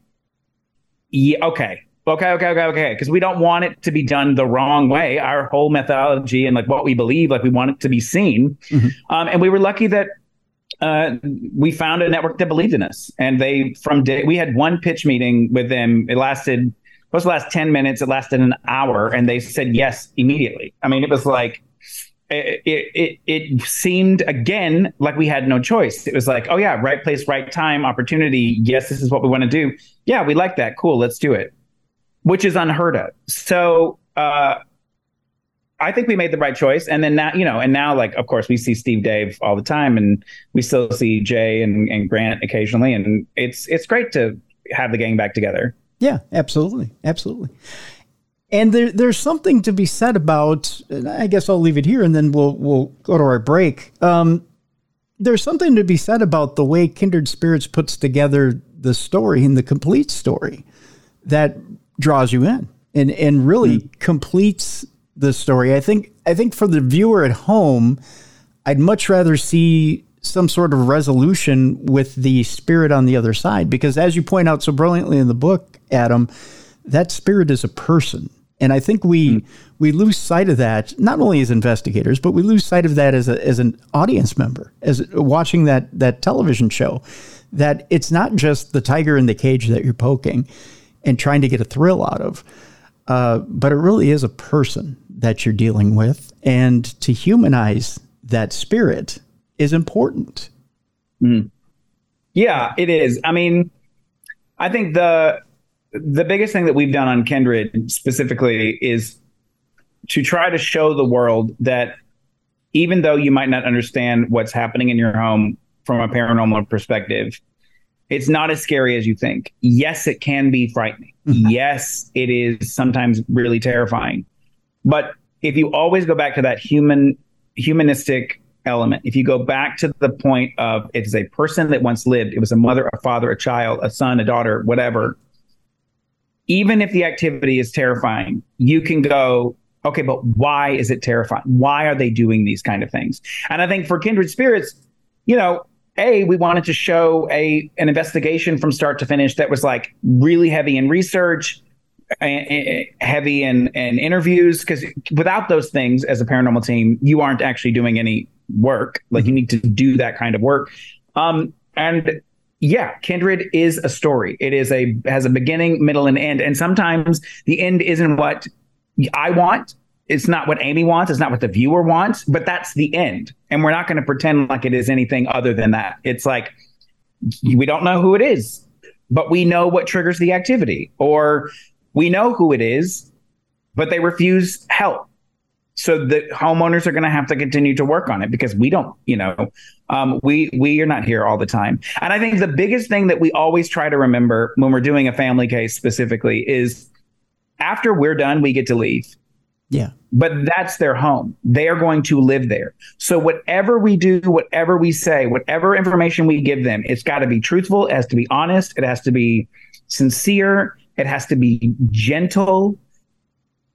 yeah, okay. Okay, okay, okay, okay. Because we don't want it to be done the wrong way. Our whole methodology and like what we believe, like we want it to be seen. Mm-hmm. Um, and we were lucky that uh, we found a network that believed in us. And they, from day, we had one pitch meeting with them. It lasted, was the last 10 minutes. It lasted an hour. And they said yes immediately. I mean, it was like, it, it, it seemed again like we had no choice. It was like, oh yeah, right place, right time, opportunity. Yes, this is what we want to do. Yeah, we like that. Cool, let's do it. Which is unheard of. So uh, I think we made the right choice. And then now, you know, and now like of course we see Steve Dave all the time and we still see Jay and, and Grant occasionally. And it's it's great to have the gang back together. Yeah, absolutely. Absolutely. And there, there's something to be said about. I guess I'll leave it here, and then we'll we'll go to our break. Um, there's something to be said about the way Kindred Spirits puts together the story and the complete story that draws you in and and really mm. completes the story. I think I think for the viewer at home, I'd much rather see some sort of resolution with the spirit on the other side because as you point out so brilliantly in the book, Adam, that spirit is a person. And I think we mm. we lose sight of that not only as investigators, but we lose sight of that as a, as an audience member, as watching that that television show. That it's not just the tiger in the cage that you're poking and trying to get a thrill out of, uh, but it really is a person that you're dealing with, and to humanize that spirit is important. Mm. Yeah, it is. I mean, I think the the biggest thing that we've done on Kindred specifically is to try to show the world that even though you might not understand what's happening in your home from a paranormal perspective, it's not as scary as you think. Yes, it can be frightening. Mm-hmm. Yes, it is sometimes really terrifying. But if you always go back to that human humanistic element, if you go back to the point of it is a person that once lived, it was a mother, a father, a child, a son, a daughter, whatever, even if the activity is terrifying, you can go, okay, but why is it terrifying? Why are they doing these kind of things? And I think for kindred spirits, you know, a we wanted to show a an investigation from start to finish that was like really heavy in research heavy in, in interviews because without those things as a paranormal team you aren't actually doing any work like you need to do that kind of work um, and yeah, Kindred is a story. It is a has a beginning, middle, and end. And sometimes the end isn't what I want. It's not what Amy wants. It's not what the viewer wants. But that's the end. And we're not going to pretend like it is anything other than that. It's like we don't know who it is, but we know what triggers the activity, or we know who it is, but they refuse help so the homeowners are going to have to continue to work on it because we don't you know um, we we are not here all the time. And i think the biggest thing that we always try to remember when we're doing a family case specifically is after we're done we get to leave. Yeah. But that's their home. They are going to live there. So whatever we do whatever we say whatever information we give them it's got to be truthful it has to be honest it has to be sincere it has to be gentle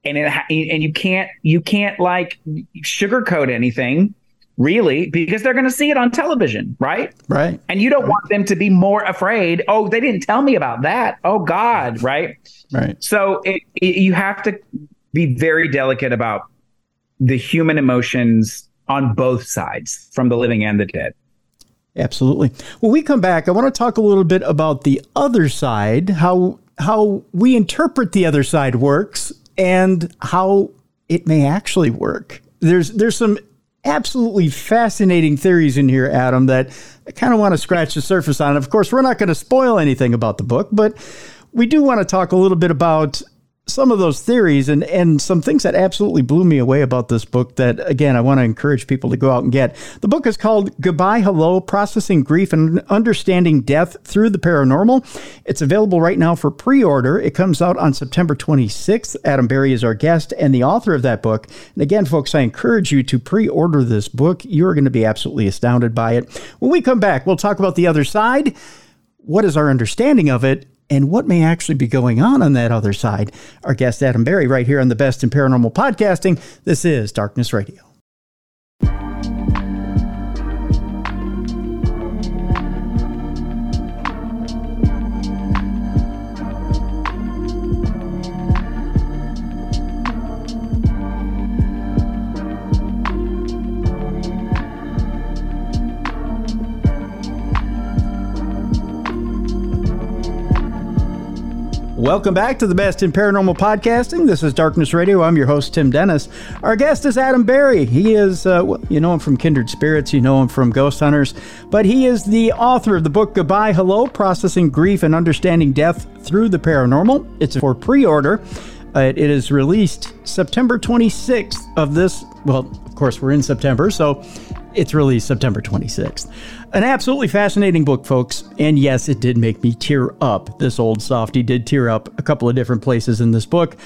and it and you can't you can't like sugarcoat anything really because they're going to see it on television right? Right. And you don't right. want them to be more afraid. Oh they didn't tell me about that. Oh god right? Right. So it, it, you have to be very delicate about the human emotions on both sides from the living and the dead. Absolutely. When we come back i want to talk a little bit about the other side how how we interpret the other side works and how it may actually work. There's there's some absolutely fascinating theories in here, Adam, that I kind of want to scratch the surface on. Of course, we're not going to spoil anything about the book, but we do want to talk a little bit about some of those theories and, and some things that absolutely blew me away about this book that, again, I want to encourage people to go out and get. The book is called Goodbye Hello Processing Grief and Understanding Death Through the Paranormal. It's available right now for pre order. It comes out on September 26th. Adam Berry is our guest and the author of that book. And again, folks, I encourage you to pre order this book. You're going to be absolutely astounded by it. When we come back, we'll talk about the other side. What is our understanding of it? And what may actually be going on on that other side. Our guest, Adam Berry, right here on the Best in Paranormal Podcasting. This is Darkness Radio. Welcome back to the best in paranormal podcasting. This is Darkness Radio. I'm your host, Tim Dennis. Our guest is Adam Berry. He is, uh, well, you know him from Kindred Spirits, you know him from Ghost Hunters, but he is the author of the book Goodbye Hello Processing Grief and Understanding Death Through the Paranormal. It's for pre order. Uh, it is released September 26th of this. Well, of course, we're in September, so it's released September 26th. An absolutely fascinating book, folks. And yes, it did make me tear up. This old softy did tear up a couple of different places in this book.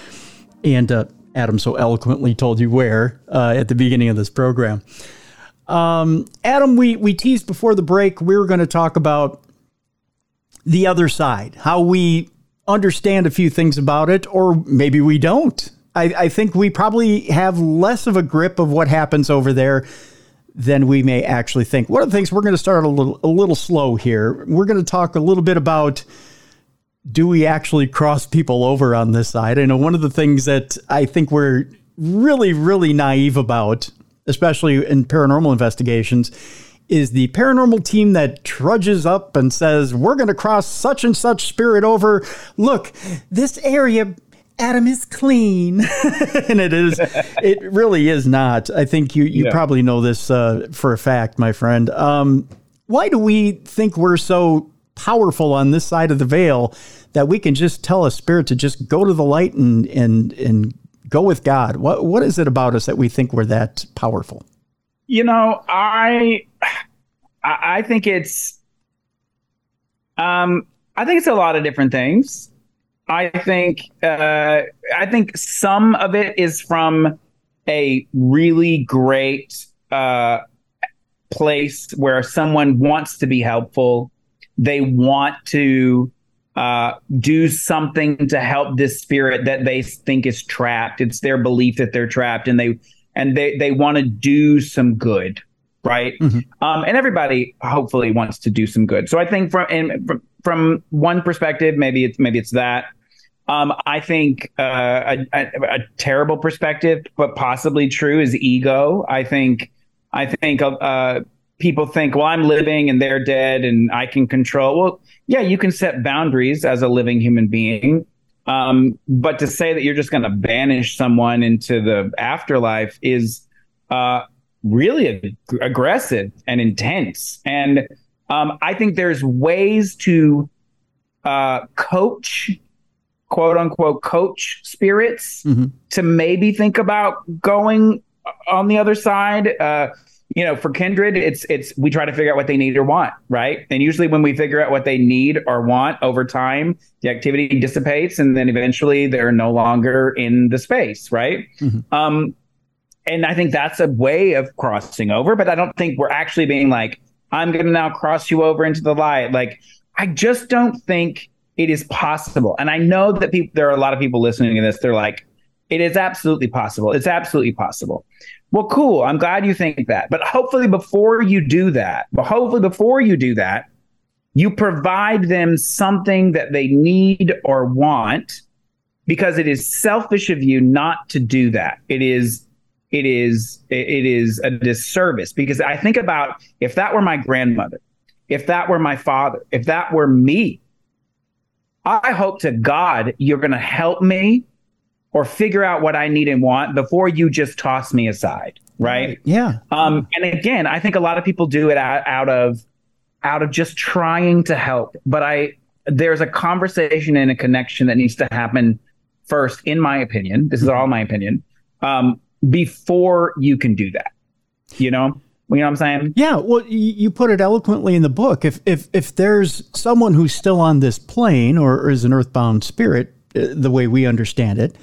and uh, Adam so eloquently told you where uh, at the beginning of this program. Um, Adam, we we teased before the break we were going to talk about the other side, how we understand a few things about it, or maybe we don't. I, I think we probably have less of a grip of what happens over there than we may actually think. One of the things we're going to start a little a little slow here. We're going to talk a little bit about do we actually cross people over on this side? I know one of the things that I think we're really really naive about, especially in paranormal investigations, is the paranormal team that trudges up and says, "We're going to cross such and such spirit over. Look, this area Adam is clean. [LAUGHS] and it is, it really is not. I think you, you yeah. probably know this uh, for a fact, my friend. Um, why do we think we're so powerful on this side of the veil that we can just tell a spirit to just go to the light and, and, and go with God? What, what is it about us that we think we're that powerful? You know, I, I think it's, um, I think it's a lot of different things. I think uh, I think some of it is from a really great uh, place where someone wants to be helpful. They want to uh, do something to help this spirit that they think is trapped. It's their belief that they're trapped, and they and they they want to do some good, right? Mm-hmm. Um, and everybody hopefully wants to do some good. So I think from and from, from one perspective, maybe it's maybe it's that. Um, I think uh, a, a, a, terrible perspective, but possibly true, is ego. I think I think uh, people think, well, I'm living and they're dead, and I can control. Well, yeah, you can set boundaries as a living human being, um, but to say that you're just going to banish someone into the afterlife is uh, really ag- aggressive and intense. And um, I think there's ways to uh, coach quote unquote coach spirits mm-hmm. to maybe think about going on the other side. Uh, you know, for kindred, it's it's we try to figure out what they need or want, right? And usually, when we figure out what they need or want over time, the activity dissipates, and then eventually they're no longer in the space, right? Mm-hmm. Um, and I think that's a way of crossing over, but I don't think we're actually being like, I'm going to now cross you over into the light. Like, I just don't think it is possible. And I know that people, there are a lot of people listening to this. They're like, it is absolutely possible. It's absolutely possible. Well, cool. I'm glad you think that. But hopefully, before you do that, but hopefully, before you do that, you provide them something that they need or want because it is selfish of you not to do that. It is it is it is a disservice because I think about if that were my grandmother, if that were my father, if that were me, I hope to God you're going to help me or figure out what I need and want before you just toss me aside. Right. Yeah. Um, and again, I think a lot of people do it out, out of out of just trying to help. But I there's a conversation and a connection that needs to happen first, in my opinion. This is all my opinion. Um, before you can do that. You know? You know what I'm saying? Yeah. Well, you put it eloquently in the book. If if if there's someone who's still on this plane or, is an earthbound spirit, uh, the way we understand it,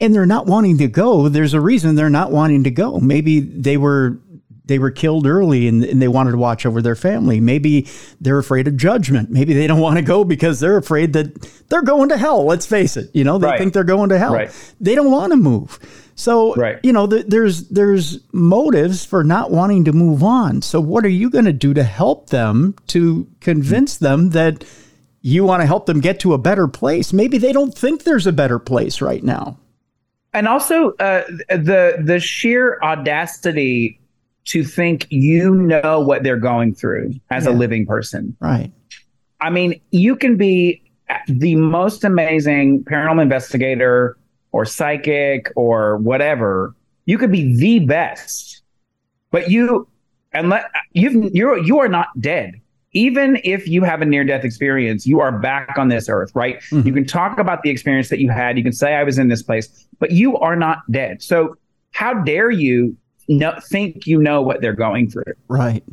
and they're not wanting to go, there's a reason they're not wanting to go. Maybe they were they were killed early and, and, they wanted to watch over their family. Maybe they're afraid of judgment. Maybe they don't [LAUGHS] want to go because they're afraid that they're going to hell. Let's face it. You know, they right. think they're going to hell. Right. They don't want to move. So, right. you know, th- there's there's motives for not wanting to move on. So, what are you going to do to help them to convince them that you want to help them get to a better place? Maybe they don't think there's a better place right now. And also, uh, the the sheer audacity to think you know what they're going through as yeah. a living person. Right. I mean, you can be the most amazing paranormal investigator or psychic or whatever, you could be the best, but you and let you you're you are not dead. Even if you have a near death experience, you are back on this earth, right? Mm-hmm. You can talk about the experience that you had. You can say I was in this place, but you are not dead. So how dare you know, think you know what they're going through? Right.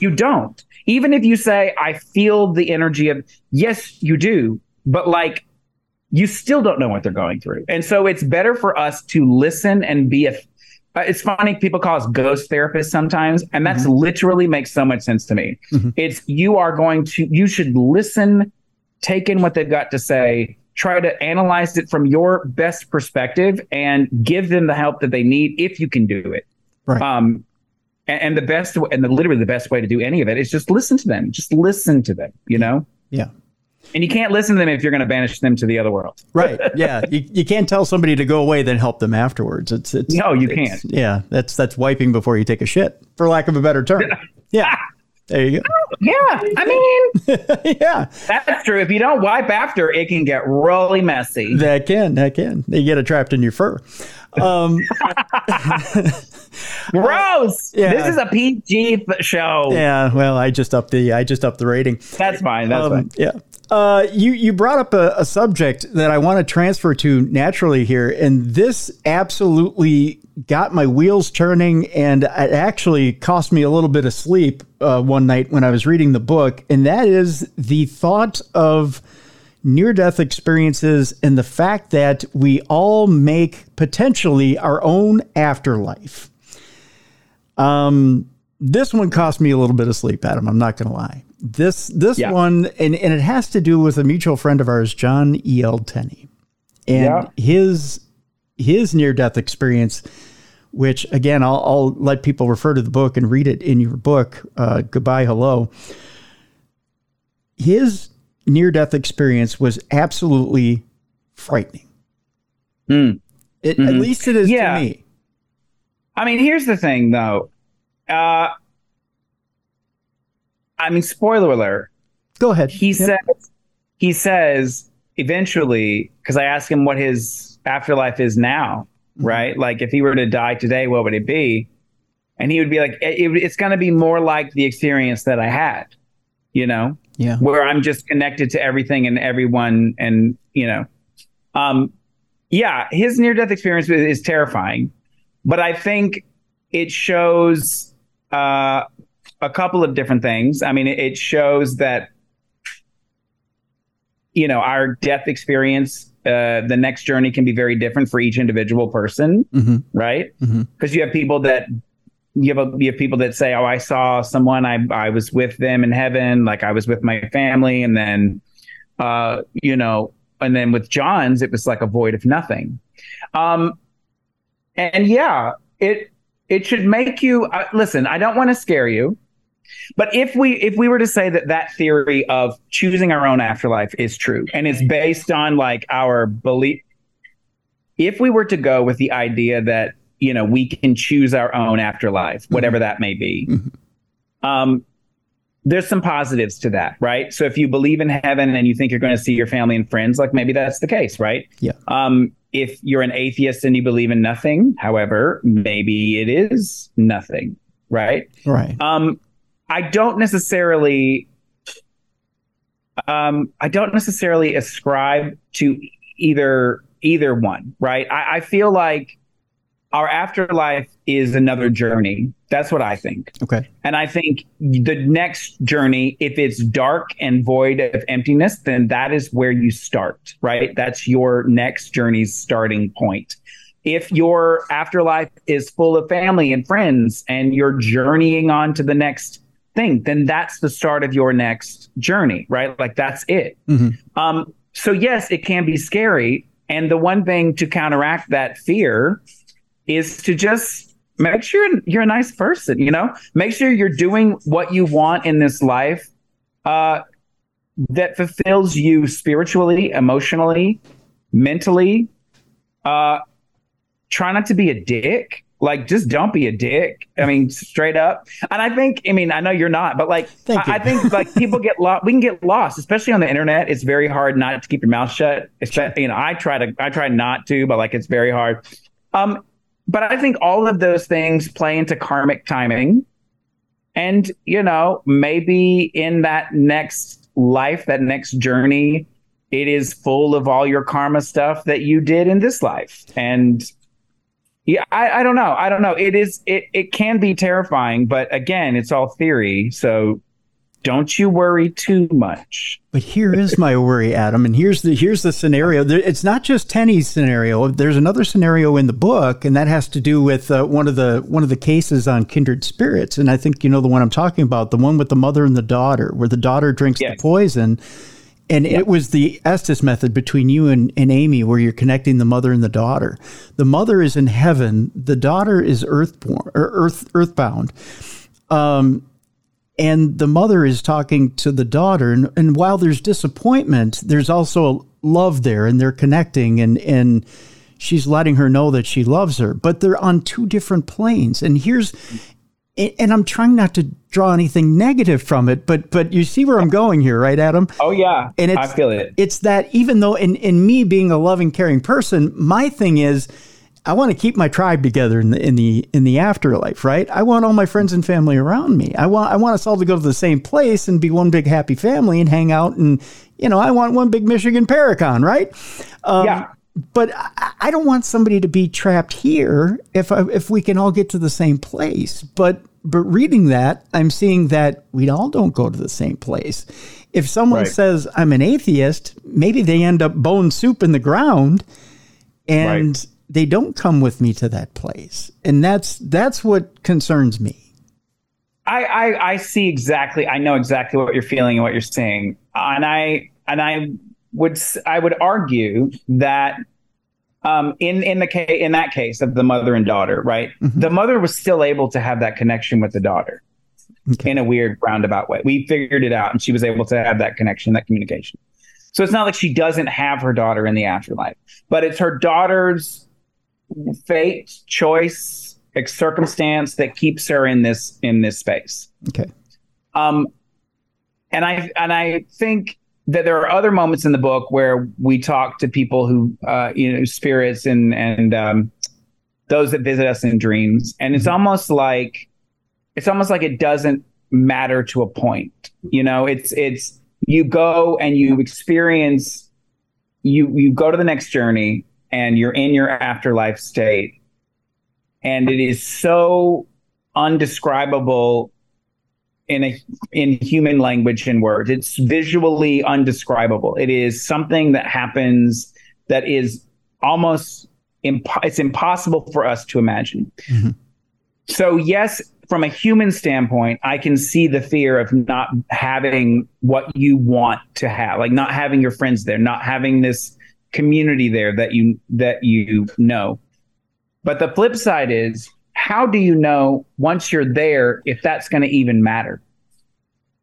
You don't. Even if you say I feel the energy of yes, you do, but like you still don't know what they're going through. And so it's better for us to listen and be a uh, it's funny people call us ghost therapists sometimes and that's mm-hmm. literally makes so much sense to me. Mm-hmm. it's you are going to you should listen take in what they've got to say try to analyze it from your best perspective and give them the help that they need if you can do it. Right. Um and, and the best and the literally the best way to do any of it is just listen to them. Just listen to them you know? Yeah and you can't listen to them if you're going to banish them to the other world. right. Yeah. You, you can't tell somebody to go away, then help them afterwards. It's, it's, no, you it's, can't. Yeah. That's, that's wiping before you take a shit, for lack of a better term. Yeah. There you go. [LAUGHS] Yeah. I mean, [LAUGHS] yeah. That's true. If you don't wipe after, it can get really messy. That can. That can. You get it trapped in your fur. Um, [LAUGHS] Gross. Yeah. This is a PG show. Yeah. Well, I just upped the I just upped the rating. That's fine. That's um, fine. Yeah. Uh, you you brought up a, a, subject that I want to transfer to naturally here, and this absolutely got my wheels turning, and it actually cost me a little bit of sleep uh, one night when I was reading the book, and that is the thought of near death experiences and the fact that we all make potentially our own afterlife. Um, this one cost me a little bit of sleep, Adam. I'm not going to lie. This this yeah. one, and, and it has to do with a mutual friend of ours, John E. L. Tenney, and yeah. his his near death experience. Which again, I'll, I'll, let people refer to the book and read it in your book. Uh, Goodbye, hello. His near death experience was absolutely frightening. Mm. It, mm-hmm. At least it is yeah. to me. I mean, here's the thing, though. Uh, I mean, spoiler alert. Go ahead. He yep. says he says eventually because I asked him what his afterlife is now, mm-hmm. right? Like if he were to die today, what would it be? And he would be like, it, it's going to be more like the experience that I had, you know, yeah, where I'm just connected to everything and everyone, and you know, um, yeah, his near death experience is, is terrifying, but I think it shows uh, a couple of different things. I mean, it shows that you know our death experience, uh, the next journey can be very different for each individual person, mm-hmm. right? Because mm-hmm. you have people that you have a, you have people that say, "Oh, I saw someone. I I was with them in heaven, like I was with my family," and then, uh, you know, and then with John's, it was like a void of nothing. Um, and yeah, it it should make you uh, listen. I don't want to scare you. But if we if we were to say that that theory of choosing our own afterlife is true and it's based on like our belief if we were to go with the idea that you know we can choose our own afterlife whatever mm-hmm. that may be mm-hmm. um there's some positives to that right? So if you believe in heaven and you think you're going to see your family and friends like maybe that's the case right? Yeah. Um if you're an atheist and you believe in nothing however maybe it is nothing right? Right. Um I don't necessarily um, I don't necessarily ascribe to either either one, right? I, I, feel like our afterlife is another journey. That's what I think. Okay. And I think the next journey, if it's dark and void of emptiness, then that is where you start, right? That's your next journey's starting point. If your afterlife is full of family and friends and you're journeying on to the next thing, then that's the start of your next journey, right? Like that's it. Mm-hmm. Um, so yes, it can be scary. And the one thing to counteract that fear is to just make sure you're a nice person, you know, make sure you're doing what you want in this life uh, that fulfills you spiritually, emotionally, mentally. Uh, try not to be a dick like, just don't be a dick. I mean, straight up. And I think, I mean, I know you're not, but like, I, I, think like people get lost. We can get lost, especially on the internet. It's very hard not to keep your mouth shut. Especially, you know, I try to, I try not to, but like, it's very hard. Um, but I think all of those things play into karmic timing. And, you know, maybe in that next life, that next journey, it is full of all your karma stuff that you did in this life. And yeah, I, I don't know. I don't know. It is it it can be terrifying, but again, it's all theory. So don't you worry too much. But here is my worry, Adam, and here's the here's the scenario. It's not just Tenney's scenario. There's another scenario in the book, and that has to do with uh, one of the one of the cases on kindred spirits. And I think you know the one I'm talking about, the one with the mother and the daughter, where the daughter drinks yes. the poison. And yep. it was the Estes method between you and, and Amy, where you're connecting the mother and the daughter. The mother is in heaven. The daughter is earthborn or earth earthbound. Um, and the mother is talking to the daughter and, and while there's disappointment there's also love there and they're connecting and and she's letting her know that she loves her but they're on two different planes and here's and I'm trying not to draw anything negative from it, but but you see where I'm going here, right, Adam? Oh yeah, and I feel it. It's that even though in in me being a loving, caring person, my thing is I want to keep my tribe together in the in the in the afterlife, right? I want all my friends and family around me. I want I want us all to go to the same place and be one big happy family and hang out and you know I want one big Michigan Paracon, right? Um, yeah. But I, don't want somebody to be trapped here if I, if we can all get to the same place. But but reading that, I'm seeing that we all don't go to the same place. If someone right. says I'm an atheist, maybe they end up bone soup in the ground, and right they don't come with me to that place, and that's that's what concerns me. I, I, I see exactly. I know exactly what you're feeling and what you're saying, and I and I would I would argue that um, in in the case in that case of the mother and daughter, right? Mm-hmm. The mother was still able to have that connection with the daughter okay. in a weird roundabout way. We figured it out, and she was able to have that connection, that communication. So it's not like she doesn't have her daughter in the afterlife, but it's her daughter's fate, choice, circumstance that keeps her in this in this space. Okay. Um, and I and I think that there are other moments in the book where we talk to people who, uh, you know, spirits and and um, those that visit us in dreams, and it's mm-hmm. almost like it's almost like it doesn't matter to a point. You know, it's it's you go and you experience you you go to the next journey and you're in your afterlife state. And it is so undescribable in a in human language and words. It's visually undescribable. It is something that happens that is almost imp- it's impossible for us to imagine. Mm-hmm. So yes, from a human standpoint, I can see the fear of not having what you want to have, like not having your friends there, not having this community there that you that you know. But the flip side is how do you know once you're there if that's going to even matter?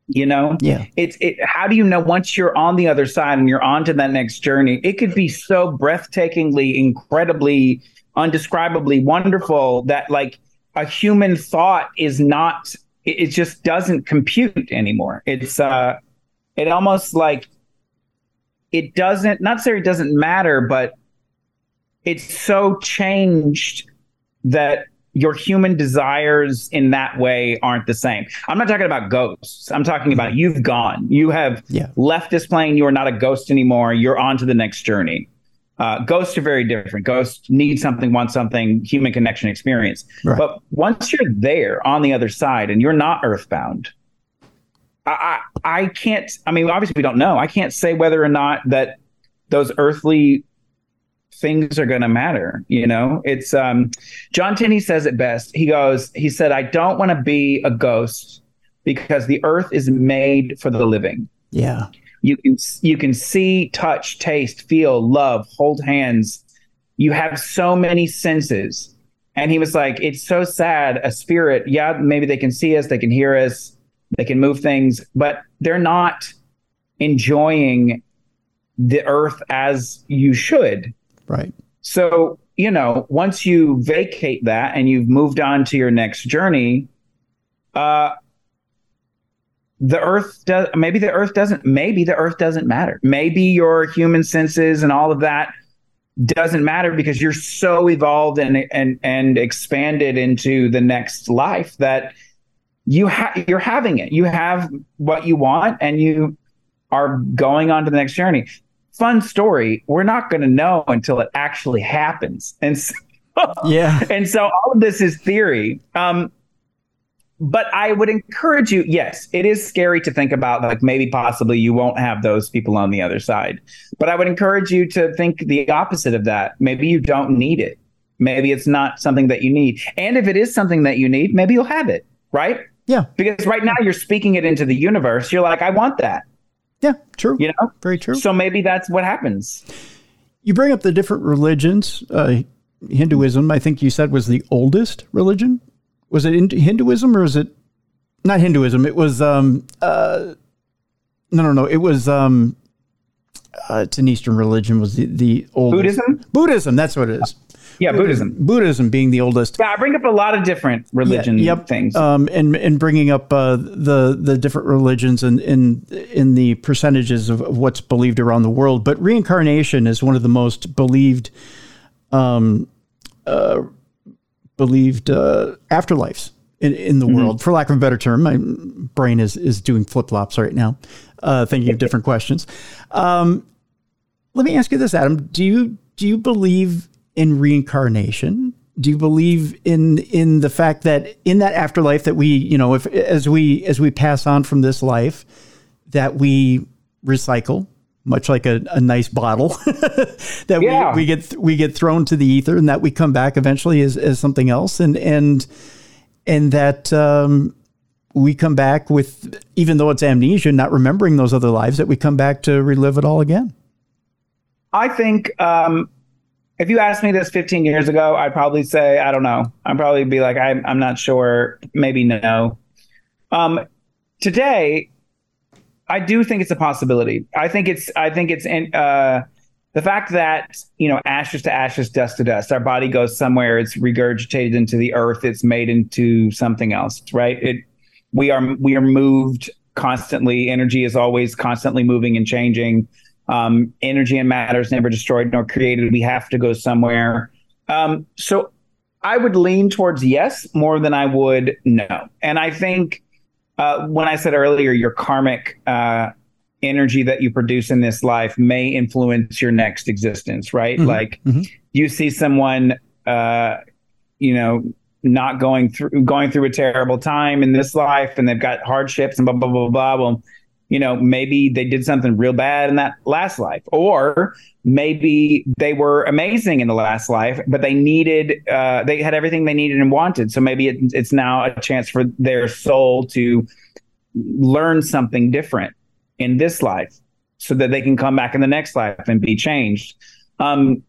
You know, yeah. It's it. How do you know once you're on the other side and you're on to that next journey? It could be so breathtakingly, incredibly, undescribably wonderful that like a human thought is not. It, it just doesn't compute anymore. It's uh, it almost like it doesn't not necessarily doesn't matter, but it's so changed that your human desires in that way aren't the same. I'm not talking about ghosts. I'm talking about you've gone. You have yeah. left this plane. You are not a ghost anymore. You're on to the next journey. Uh, ghosts are very different. Ghosts need something, want something, human connection experience. Right. But once you're there on the other side and you're not earthbound, I, I can't. I mean, obviously, we don't know. I can't say whether or not that those earthly things are going to matter. You know, it's um, John Tenney says it best. He goes, he said, "I don't want to be a ghost because the earth is made for the living." Yeah, you can you can see, touch, taste, feel, love, hold hands. You have so many senses. And he was like, "It's so sad. A spirit, yeah, maybe they can see us, they can hear us." They can move things, but they're not enjoying the earth as you should. Right. So, you know, once you vacate that and you've moved on to your next journey, uh, the earth does maybe the earth doesn't maybe the earth doesn't matter maybe your human senses and all of that doesn't matter because you're so evolved and and and expanded into the next life that you have you're having it. You have what you want, and you are going on to the next journey. Fun story. We're not going to know until it actually happens, and so, [LAUGHS] yeah, and so all of this is theory. Um, but I would encourage you. Yes, it is scary to think about, like maybe possibly you won't have those people on the other side. But I would encourage you to think the opposite of that. Maybe you don't need it. Maybe it's not something that you need. And if it is something that you need, maybe you'll have it, right? Yeah. Because right now you're speaking it into the universe. You're like, I want that. Yeah, true. You know, very true. So maybe that's what happens. You bring up the different religions. Uh, Hinduism, I think you said, was the oldest religion. Was it Hinduism or is it not Hinduism? It was um uh no no no. It was um uh, it's an Eastern religion. Was the the oldest Buddhism? Buddhism. That's what it is. Yeah, Buddhism. Buddhism being the oldest. Yeah, I bring up a lot of different religion yeah, yep. things. Um, and and bringing up uh, the the different religions and in in the percentages of, of, what's believed around the world. But reincarnation is one of the most believed um, uh, believed uh, afterlives in, in the mm-hmm. world, for lack of a better term. My brain is is doing flip flops right now, uh, thinking of different [LAUGHS] questions. Um, let me ask you this, Adam: Do you do you believe in reincarnation? Do you believe in in the fact that in that afterlife that we, you know, if as we as we pass on from this life, that we recycle, much like a, a nice bottle, [LAUGHS] that yeah. we, we get we get thrown to the ether, and that we come back eventually as, as something else, and and and that um, we come back with, even though it's amnesia, not remembering those other lives, that we come back to relive it all again. I think um, if you asked me this 15 years ago, I'd probably say, I don't know. I'd probably be like, I'm, I'm not sure. Maybe no. Um, today, I do think it's a possibility. I think it's, I think it's, in, uh, the fact that, you know, ashes to ashes, dust to dust, our body goes somewhere, it's regurgitated into the earth, it's made into something else, right? It, we are, we are moved constantly. Energy is always constantly moving and changing. Um, energy and matter is never destroyed nor created. We have to go somewhere. Um, so I would lean towards yes more than I would no. And I think uh, when I said earlier, your karmic uh, energy that you produce in this life may influence your next existence, right? Mm-hmm. Like mm-hmm. you see someone, uh, you know, not going through going through a terrible time in this life, and they've got hardships and blah blah blah blah. Well, you know, maybe they did something real bad in that last life, or maybe they were amazing in the last life, but they needed, uh, they had everything they needed and wanted. So maybe it, it's now a chance for their soul to learn something different in this life so that they can come back in the next life and be changed. Um,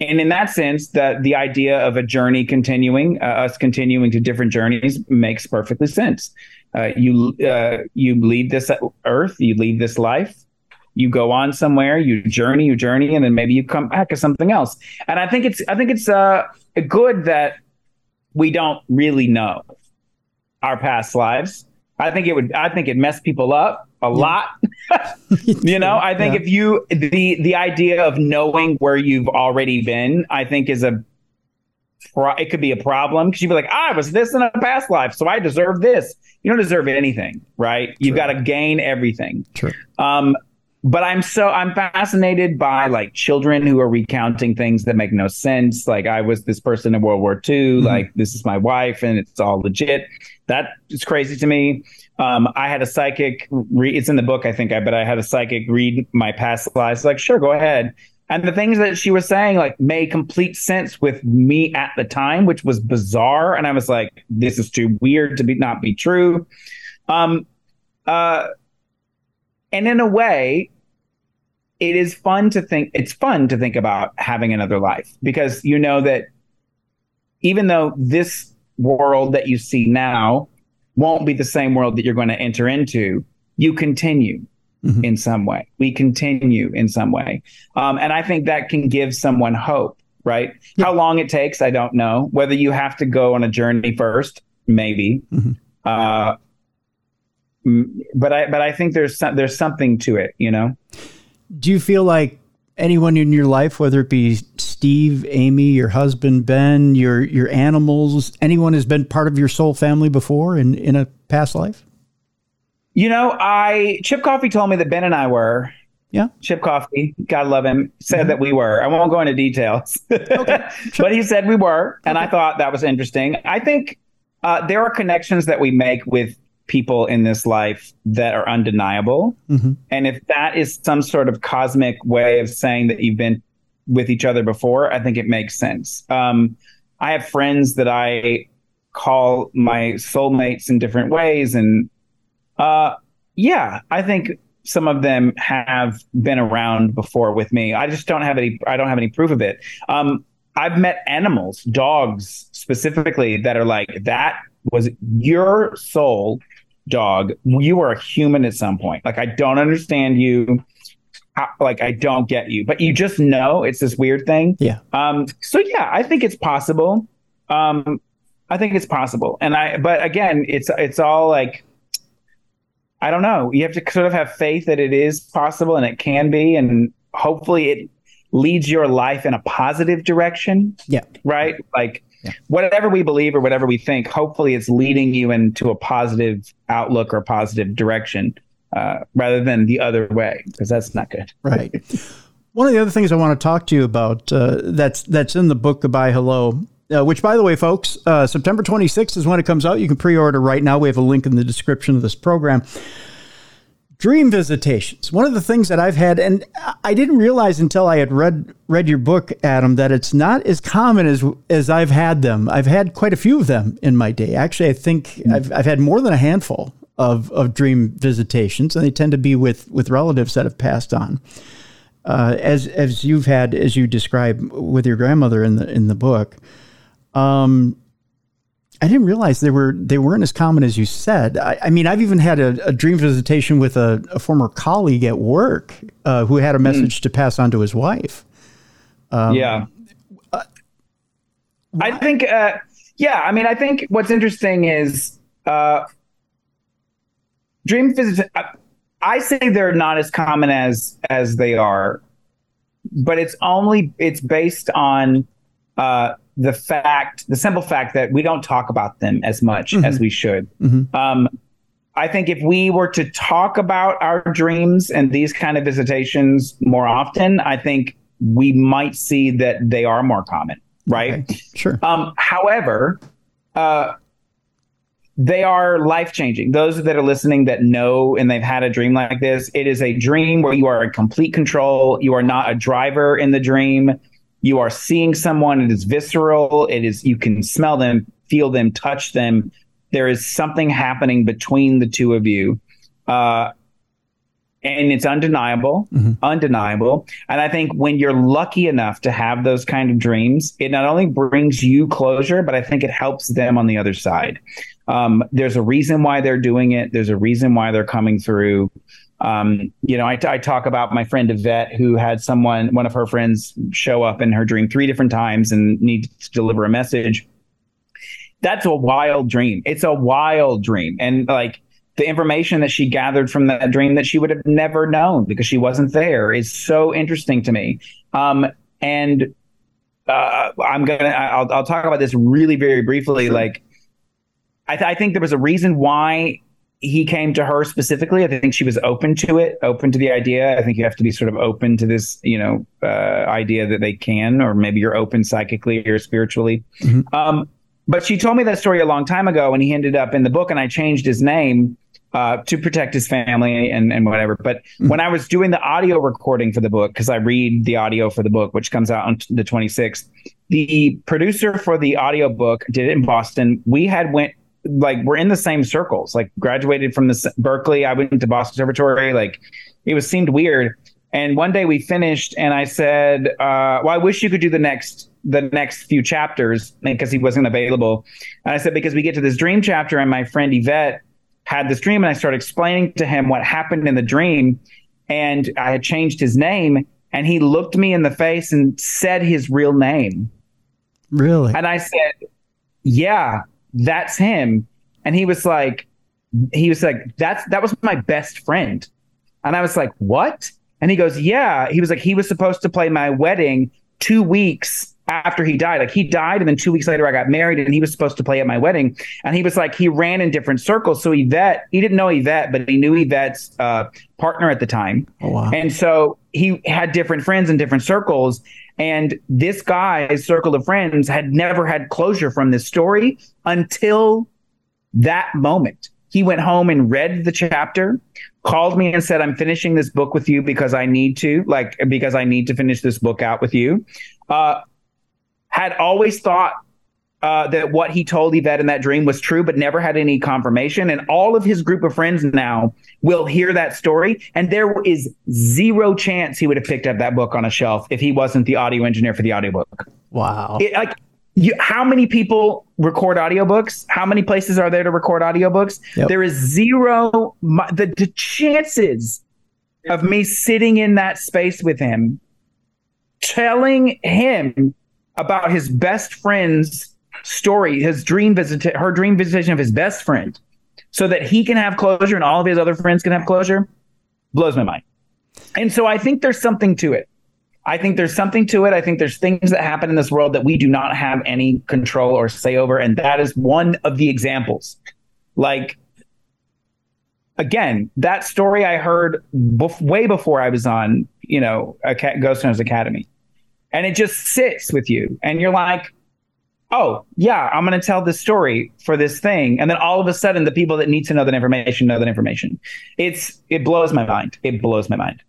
and in that sense, that the idea of a journey continuing, uh, us continuing to different journeys, makes perfectly sense. Uh, you uh, you leave this earth, you leave this life, you go on somewhere, you journey, you journey, and then maybe you come back as something else. And I think it's I think it's uh, good that we don't really know our past lives. I think it would I think it messed people up a yeah. lot. [LAUGHS] you know, I think yeah. if you the the idea of knowing where you've already been, I think is a it could be a problem because you'd be like, I was this in a past life, so I deserve this. You don't deserve anything, right? You've got to gain everything. True. Um, but I'm so I'm fascinated by like children who are recounting things that make no sense. Like I was this person in World War II. Mm-hmm. Like this is my wife, and it's all legit. That is crazy to me. Um, I had a psychic. Re- it's in the book, I think. I but I had a psychic read my past lives. Like, sure, go ahead. And the things that she was saying like made complete sense with me at the time, which was bizarre. And I was like, this is too weird to be not be true. Um, uh, and in a way, it is fun to think it's fun to think about having another life because you know that even though this world that you see now won't be the same world that you're going to enter into, you continue mm-hmm. in some way. We continue in some way. Um, and I think that can give someone hope, right? Yeah. How long it takes, I don't know. Whether you have to go on a journey first, maybe. Mm-hmm. Uh, but I but I think there's some, there's something to it, you know. Do you feel like anyone in your life, whether it be Steve, Amy, your husband Ben, your your animals, anyone has been part of your soul family before in in a past life? You know, I Chip Coffey told me that Ben and I were. Yeah. Chip Coffey, God love him, said mm-hmm. that we were. I won't go into details. [LAUGHS] okay. Sure. [LAUGHS] but he said we were, and okay. I thought that was interesting. I think uh, there are connections that we make with people in this life that are undeniable. Mm-hmm. And if that is some sort of cosmic way of saying that you've been with each other before, I think it makes sense. Um, I have friends that I call my soulmates in different ways. And uh, yeah, I think some of them have been around before with me. I just don't have any. I don't have any proof of it. Um, I've met animals, dogs specifically, that are like that was your soul dog. You were a human at some point. Like I don't understand you. like I don't get you, but you just know it's this weird thing. Yeah. Um. So yeah, I think it's possible. Um. I think it's possible, and I. But again, it's it's all like I don't know. You have to sort of have faith that it is possible and it can be, and hopefully it leads your life in a positive direction. Yeah. Right. Like yeah. whatever we believe or whatever we think, hopefully it's leading you into a positive outlook or positive direction uh, rather than the other way, because that's not good. Right. One of the other things I want to talk to you about uh, that's that's in the book Goodbye Hello uh, which, by the way, folks, uh, September 26th is when it comes out. You can pre order right now. We have a link in the description of this program. Dream visitations. One of the things that I've had, and I didn't realize until I had read read your book, Adam, that it's not as common as as I've had them. I've had quite a few of them in my day. Actually, I think mm-hmm. I've, I've had more than a handful of, of dream visitations, and they tend to be with with relatives that have passed on. Uh, as as you've had, as you describe with your grandmother in the in the book. Um, I didn't realize they were they weren't as common as you said. I, I mean, I've even had a, a dream visitation with a, a, former colleague at work uh, who had a hmm. message mm. to pass on to his wife. Um, yeah, uh, I think. Uh, yeah, I mean, I think what's interesting is uh, dream visits. I say they're not as common as as they are, but it's only it's based on uh, the fact, the simple fact that we don't talk about them as much mm-hmm. as we should. Mm-hmm. Um, I think if we were to talk about our dreams and these kind of visitations more often, I think we might see that they are more common, right? Okay. Sure. Um, however, uh, they are life changing. Those that are listening that know and they've had a dream like this, it is a dream where you are in complete control. You are not a driver in the dream you are seeing someone it is visceral it is you can smell them feel them touch them. There is something happening between the two of you uh, and it's undeniable mm-hmm. undeniable. And i think when you're lucky enough to have those kind of dreams it not only brings you closure but i think it helps them on the other side. Um, there's a reason why they're doing it. There's a reason why they're coming through um, you know, I, I talk about my friend Yvette who had someone, one of her friends, show up in her dream three different times and need to deliver a message. That's a wild dream. It's a wild dream, and like the information that she gathered from that dream that she would have never known because she wasn't there is so interesting to me. Um, and uh, I'm gonna I'll, I'll talk about this really very briefly. Like, I, th- I think there was a reason why he came to her specifically. I think she was open to it, open to the idea. I think you have to be sort of open to this, you know, uh, idea that they can, or maybe you're open psychically or spiritually. Mm-hmm. Um, but she told me that story a long time ago, and he ended up in the book, and I changed his name uh, to protect his family and, and whatever. But mm-hmm. when I was doing the audio recording for the book, because I read the audio for the book, which comes out on the 26th, the producer for the audio book did it in Boston. We had went like we're in the same circles. Like graduated from the Berklee, I went to Boston Conservatory. Like it was seemed weird. And one day we finished, and I said, uh, "Well, I wish you could do the next the next few chapters because he wasn't available." And I said, "Because we get to this dream chapter, and my friend Yvette had this dream, and I started explaining to him what happened in the dream, and I had changed his name, and he looked me in the face and said his real name. Really? And I said, "Yeah." That's him. And he was like, he was like, that's that was my best friend. And I was like, what? And he goes, yeah. He was like, he was supposed to play my wedding two weeks after he died. Like he died, and then two weeks later I got married, and he was supposed to play at my wedding. And he was like, he ran in different circles. So Yvette, he didn't know Yvette, but he knew Yvette's uh, partner at the time. Oh, wow. And so he had different friends in different circles. And this guy's circle of friends had never had closure from this story until that moment. He went home and read the chapter, called me and said, I'm finishing this book with you because I need to, like, because I need to finish this book out with you. Uh, had always thought uh, that what he told Yvette in that dream was true, but never had any confirmation. And all of his group of friends now will hear that story. And there is zero chance he would have picked up that book on a shelf if he wasn't the audio engineer for the audiobook. Wow. It, like, you, how many people record audiobooks? How many places are there to record audiobooks? Yep. There is zero. The, the chances of me sitting in that space with him, telling him about his best friend's story, his dream visit, her dream visitation of his best friend, so that he can have closure and all of his other friends can have closure, blows my mind. And so I think there's something to it. I think there's something to it. I think there's things that happen in this world that we do not have any control or say over. And that is one of the examples. Like, again, that story I heard bef- way before I was on, you know, Ghost Hunters Academy. And it just sits with you. And you're like, oh, yeah, I'm going to tell this story for this thing. And then all of a sudden, the people that need to know that information know that information. It's, it blows my mind. It blows my mind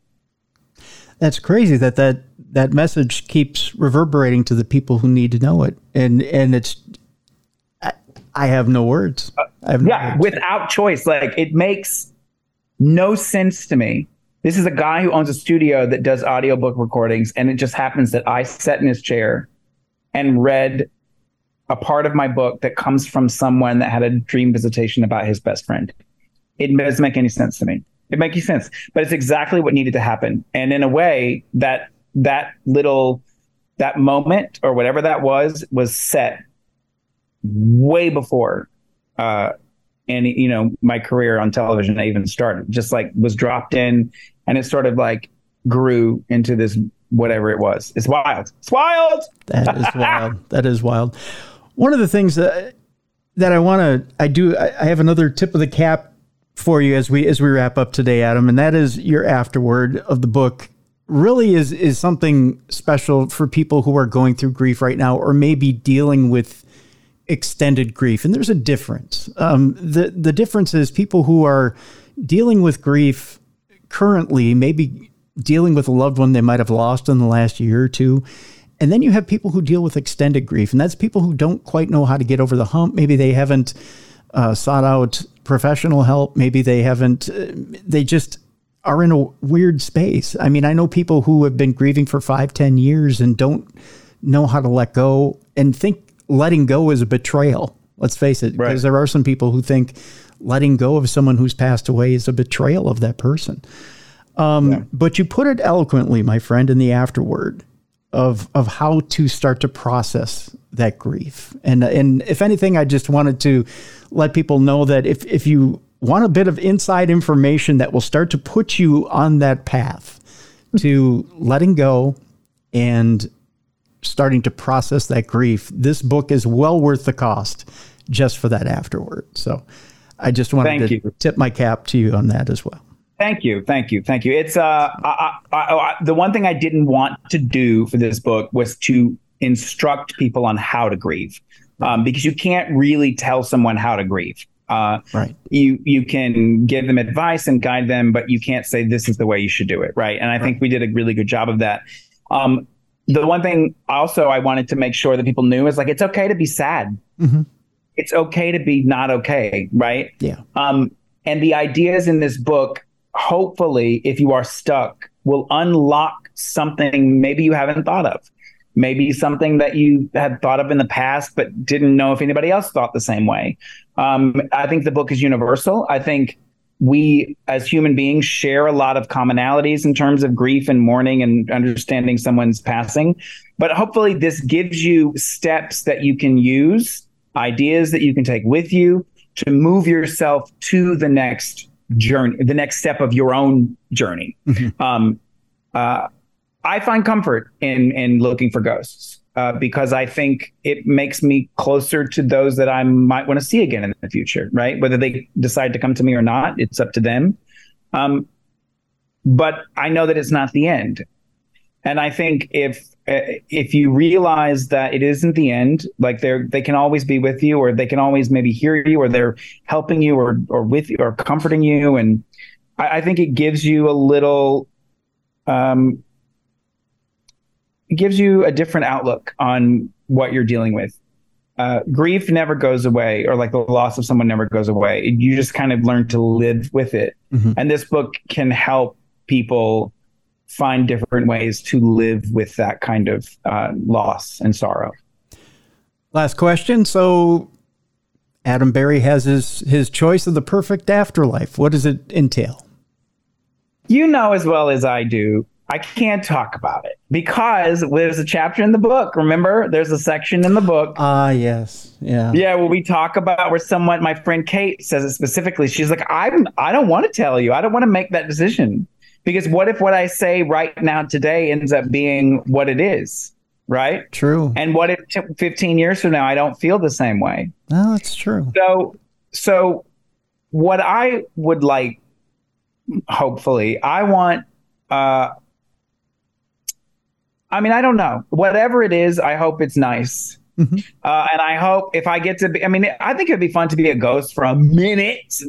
that's crazy that that that message keeps reverberating to the people who need to know it and and it's i, I have no words have no yeah words. without choice like it makes no sense to me this is a guy who owns a studio that does audiobook recordings and it just happens that i sat in his chair and read a part of my book that comes from someone that had a dream visitation about his best friend it doesn't make any sense to me it makes sense, but it's exactly what needed to happen. And in a way, that that little that moment or whatever that was was set way before uh any you know my career on television even started just like was dropped in and it sort of like grew into this whatever it was. It's wild. It's wild! That is wild. [LAUGHS] That is wild. One of the things that that i want to i do I, I have another tip of the cap for you as we as we wrap up today, Adam, and that is your afterword of the book. Really is is something special for people who are going through grief right now, or maybe dealing with extended grief. And there's a difference. Um, the the difference is people who are dealing with grief currently, maybe dealing with a loved one they might have lost in the last year or two. And then you have people who deal with extended grief, and that's people who don't quite know how to get over the hump. Maybe they haven't uh, sought out professional help. Maybe they haven't, uh, they just are in a weird space. I mean, I know people who have been grieving for five, ten years and don't know how to let go and think letting go is a betrayal. Let's face it, because right. there are some people who think letting go of someone who's passed away is a betrayal of that person. Um, yeah. But you put it eloquently, my friend, in the afterword of of how to start to process that grief. And and if anything, I just wanted to let people know that if if you want a bit of inside information that will start to put you on that path to letting go and starting to process that grief, this book is well worth the cost just for that afterward. So I just wanted Thank to you. tip my cap to you on that as well. Thank you, thank you, thank you. It's uh, I, I, I, the one thing I didn't want to do for this book was to instruct people on how to grieve, um, because you can't really tell someone how to grieve. Uh, right. You you can give them advice and guide them, but you can't say this is the way you should do it, right? And I right. think we did a really good job of that. Um, the one thing also I wanted to make sure that people knew is like it's okay to be sad. Mm-hmm. It's okay to be not okay, right? Yeah. Um, and the ideas in this book hopefully, if you are stuck, will unlock something maybe you haven't thought of. Maybe something that you had thought of in the past, but didn't know if anybody else thought the same way. Um, I think the book is universal. I think we as human beings share a lot of commonalities in terms of grief and mourning and understanding someone's passing. But hopefully, this gives you steps that you can use, ideas that you can take with you to move yourself to the next journey, the next step of your own journey. Mm-hmm. Um, uh, I find comfort in in looking for ghosts uh, because I think it makes me closer to those that I might want to see again in the future. Right, whether they decide to come to me or not, it's up to them. Um, but I know that it's not the end, and I think if eh, if you realize that it isn't the end, like they're they can always be with you, or they can always maybe hear you, or they're helping you, or or with you, or comforting you, and I, I think it gives you a little, um, it gives you a different outlook on what you're dealing with. Uh, grief never goes away, or like the loss of someone never goes away. You just kind of learn to live with it, mm-hmm. and this book can help people find different ways to live with that kind of uh, loss and sorrow. Last question. So, Adam Berry has his his choice of the perfect afterlife. What does it entail? You know as well as I do. I can't talk about it because there's a chapter in the book. Remember, there's a section in the book. Ah, uh, yes, yeah, yeah. Where we talk about where someone, my friend Kate, says it specifically. She's like, "I'm, I don't want to tell you. I don't want to make that decision." Because what if what I say right now today ends up being what it is? Right? True. And what if t- 15 years from now I don't feel the same way? No, that's true. So, so what I would like, hopefully, I want, uh, I mean, I don't know. Whatever it is, I hope it's nice. Mm-hmm. Uh, and I hope if I get to be, I mean, I think it'd be fun to be a ghost for a minute. [LAUGHS]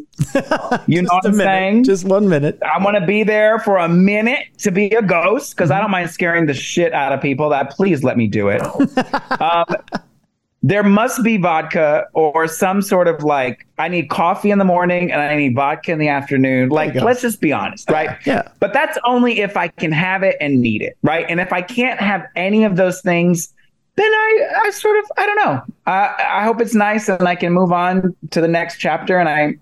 You know what I'm minute, saying? Just one minute. I want to be there for a minute to be a ghost because mm-hmm. I don't mind scaring the shit out of people. That please let me do it. [LAUGHS] um, there must be vodka or some sort of like I need coffee in the morning and I need vodka in the afternoon. Like let's just be honest, right? Yeah. But that's only if I can have it and need it, right? And if I can't have any of those things, then I, I sort of, I don't know. I, I hope it's nice and I can move on to the next chapter. And I,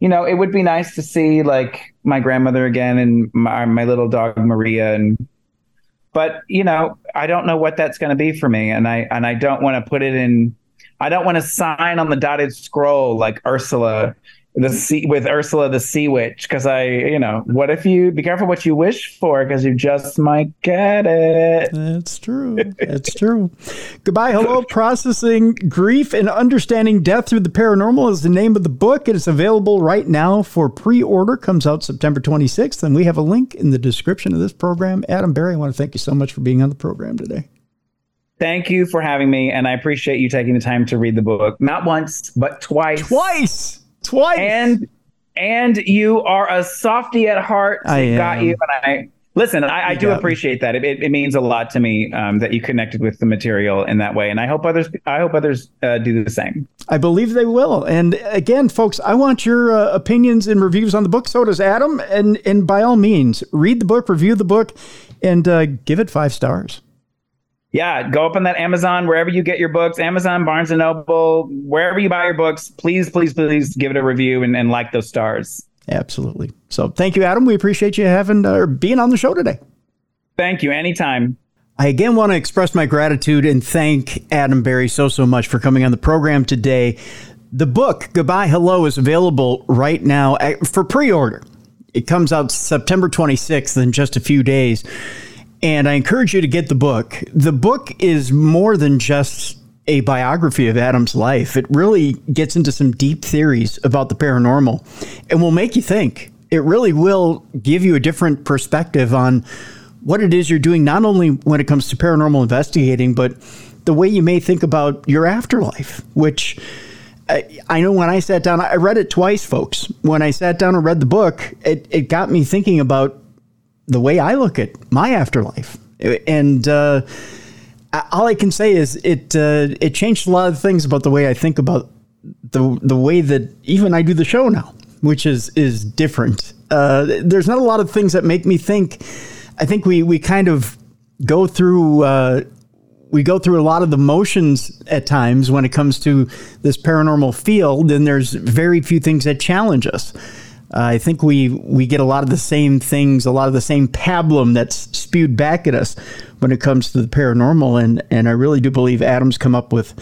you know, it would be nice to see like my grandmother again and my, my little dog Maria. And, but you know, I don't know what that's going to be for me. And I, and I don't want to put it in, I don't want to sign on the dotted scroll like Ursula the sea with Ursula the Sea Witch because I, you know, what if you be careful what you wish for because you just might get it. That's true. That's true. Goodbye, hello. Processing grief and understanding death through the paranormal is the name of the book. It is available right now for pre-order. Comes out September 26th, and we have a link in the description of this program. Adam Berry, I want to thank you so much for being on the program today. Thank you for having me, and I appreciate you taking the time to read the book. Not once, but twice. Twice. Twice. And and you are a softy at heart. I got you. And I listen. I, I do appreciate that. It, it, means a lot to me um, that you connected with the material in that way, and I hope others. I hope others uh, do the same. I believe they will. And again, folks, I want your uh, opinions and reviews on the book. So does Adam. And and by all means, read the book, review the book, and uh, give it five stars yeah, go up on that Amazon, wherever you get your books, Amazon, Barnes and Noble, wherever you buy your books, please, please, please give it a review and, and like those stars. Absolutely. So thank you, Adam. We appreciate you having uh, being on the show today. Thank you. Anytime. I again want to express my gratitude and thank Adam Berry so, so much for coming on the program today. The book, Goodbye Hello, is available right now for pre order. It comes out September 26th in just a few days and I encourage you to get the book. The book is more than just a biography of Adam's life. It really gets into some deep theories about the paranormal and will make you think. It really will give you a different perspective on what it is you're doing, not only when it comes to paranormal investigating, but the way you may think about your afterlife, which I, I know when I sat down, I read it twice, folks. When I sat down and read the book, it, it got me thinking about the way I look at my afterlife. And uh, all I can say is it uh, it changed a lot of things about the way I think about the the way that even I do the show now, which is is different. Uh, there's not a lot of things that make me think. I think we we kind of go through uh, we go through a lot of the motions at times when it comes to this paranormal field, and there's very few things that challenge us. Uh, I think we we get a lot of the same things, a lot of the same pablum that's spewed back at us when it comes to the paranormal, and and I really do believe Adams come up with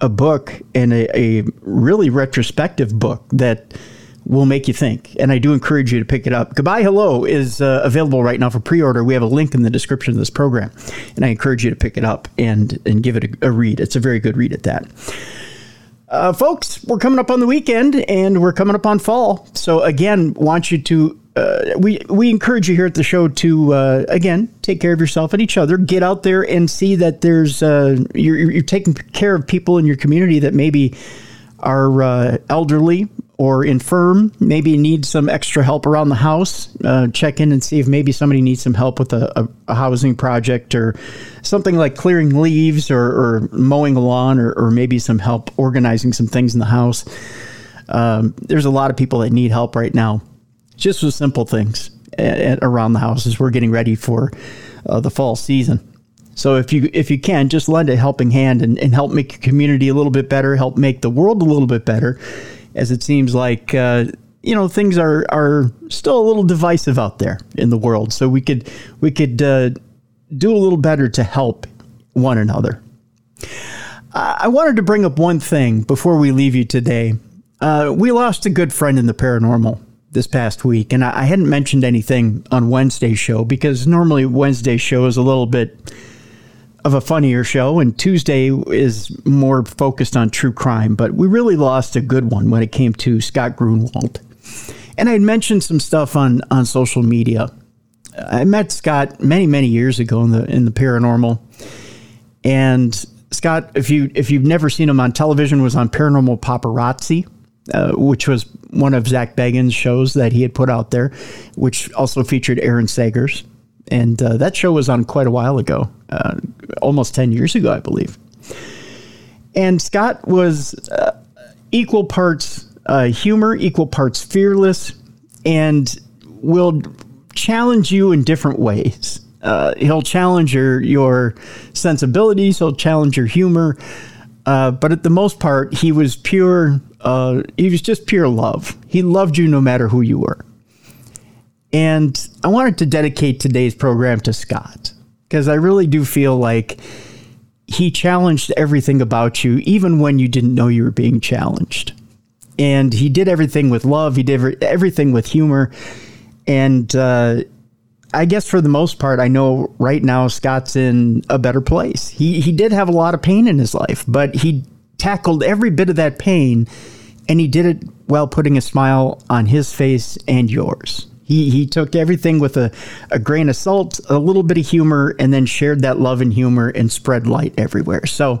a book and a, a really retrospective book that will make you think. And I do encourage you to pick it up. Goodbye Hello is uh, available right now for pre-order. We have a link in the description of this program, and I encourage you to pick it up and and give it a, a read. It's a very good read at that. Uh, folks, we're coming up on the weekend and we're coming up on fall. So, again, want you to uh, we we encourage you here at the show to uh, again take care of yourself and each other. Get out there and see that there's uh, you're, you're taking care of people in your community that maybe are uh, elderly or infirm, maybe need some extra help around the house. Uh, check in and see if maybe somebody needs some help with a, a, a housing project or something like clearing leaves or, or mowing a lawn or, or, maybe some help organizing some things in the house. Um, there's a lot of people that need help right now just with simple things at, at, around the house as we're getting ready for uh, the fall season. So if you if you can, just lend a helping hand and, and help make your community a little bit better, help make the world a little bit better, as it seems like uh, you know things are are still a little divisive out there in the world. So we could we could uh, do a little better to help one another. I wanted to bring up one thing before we leave you today. Uh, we lost a good friend in the paranormal this past week, and I, I hadn't mentioned anything on Wednesday's show because normally Wednesday's show is a little bit of a funnier show, and Tuesday is more focused on true crime. But we really lost a good one when it came to Scott Grunwald. And I mentioned some stuff on, on social media. I met Scott many, many years ago in the in the paranormal. And Scott, if you if you've never seen him on television, was on Paranormal Paparazzi uh, which was one of Zak Bagans' shows that he had put out there, which also featured Aaron Sagers. And uh, that show was on quite a while ago, uh, almost 10 years ago, I believe. And Scott was uh, equal parts uh, humor, equal parts fearless, and will challenge you in different ways. he'll challenge your, your sensibilities, he'll challenge your humor. Uh, but at the most part, he was pure uh, he was just pure love. He loved you no matter who you were. And I wanted to dedicate today's program to Scott because I really do feel like he challenged everything about you, even when you didn't know you were being challenged. And he did everything with love, he did everything with humor. And uh, I guess for the most part, I know right now Scott's in a better place. He, he did have a lot of pain in his life, but he tackled every bit of that pain and he did it while putting a smile on his face and yours. He, he took everything with a, a grain of salt, a little bit of humor, and then shared that love and humor and spread light everywhere. So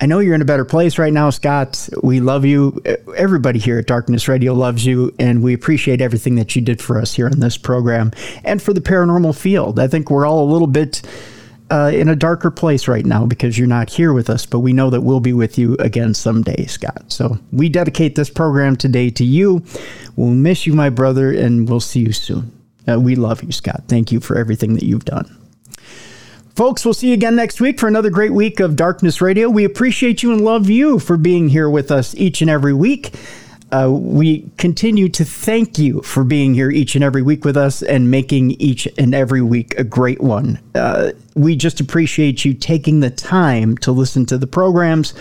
I know you're in a better place right now, Scott. We love you. Everybody here at Darkness Radio loves you, and we appreciate everything that you did for us here on this program and for the paranormal field. I think we're all a little bit uh, in a darker place right now because you're not here with us, but we know that we'll be with you again someday, Scott. So we dedicate this program today to you. We'll miss you, my brother, and we'll see you soon. Uh, we love you, Scott. Thank you for everything that you've done. Folks, we'll see you again next week for another great week of Darkness Radio. We appreciate you and love you for being here with us each and every week. Uh, we continue to thank you for being here each and every week with us and making each and every week a great one. Uh, we just appreciate you taking the time to listen to the programs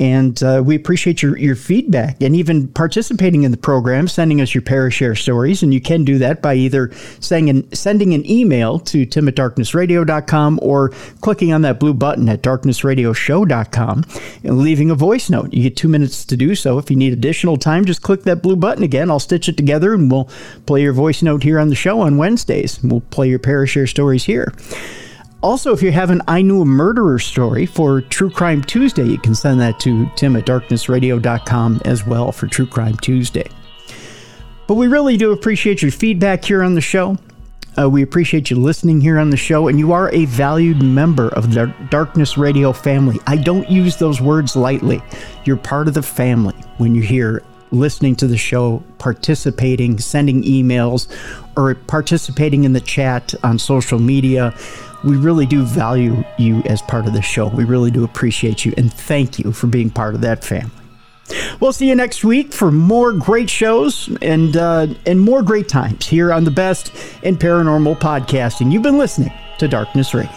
and uh, we appreciate your, your feedback and even participating in the program, sending us your Parashare stories. And you can do that by either sending an, sending an email to tim at darknessradio.com or clicking on that blue button at darknessradioshow.com and leaving a voice note. You get two minutes to do so. If you need additional time, just click that blue button again. I'll stitch it together and we'll play your voice note here on the show on Wednesdays. We'll play your Parashare stories here. Also, if you have an I Knew a Murderer story for True Crime Tuesday, you can send that to tim at darknessradio.com as well for True Crime Tuesday. But we really do appreciate your feedback here on the show. Uh, we appreciate you listening here on the show, and you are a valued member of the Darkness Radio family. I don't use those words lightly. You're part of the family when you're here listening to the show, participating, sending emails, or participating in the chat on social media we really do value you as part of the show. We really do appreciate you and thank you for being part of that family. We'll see you next week for more great shows and uh, and more great times here on the best in paranormal podcasting. You've been listening to Darkness Radio.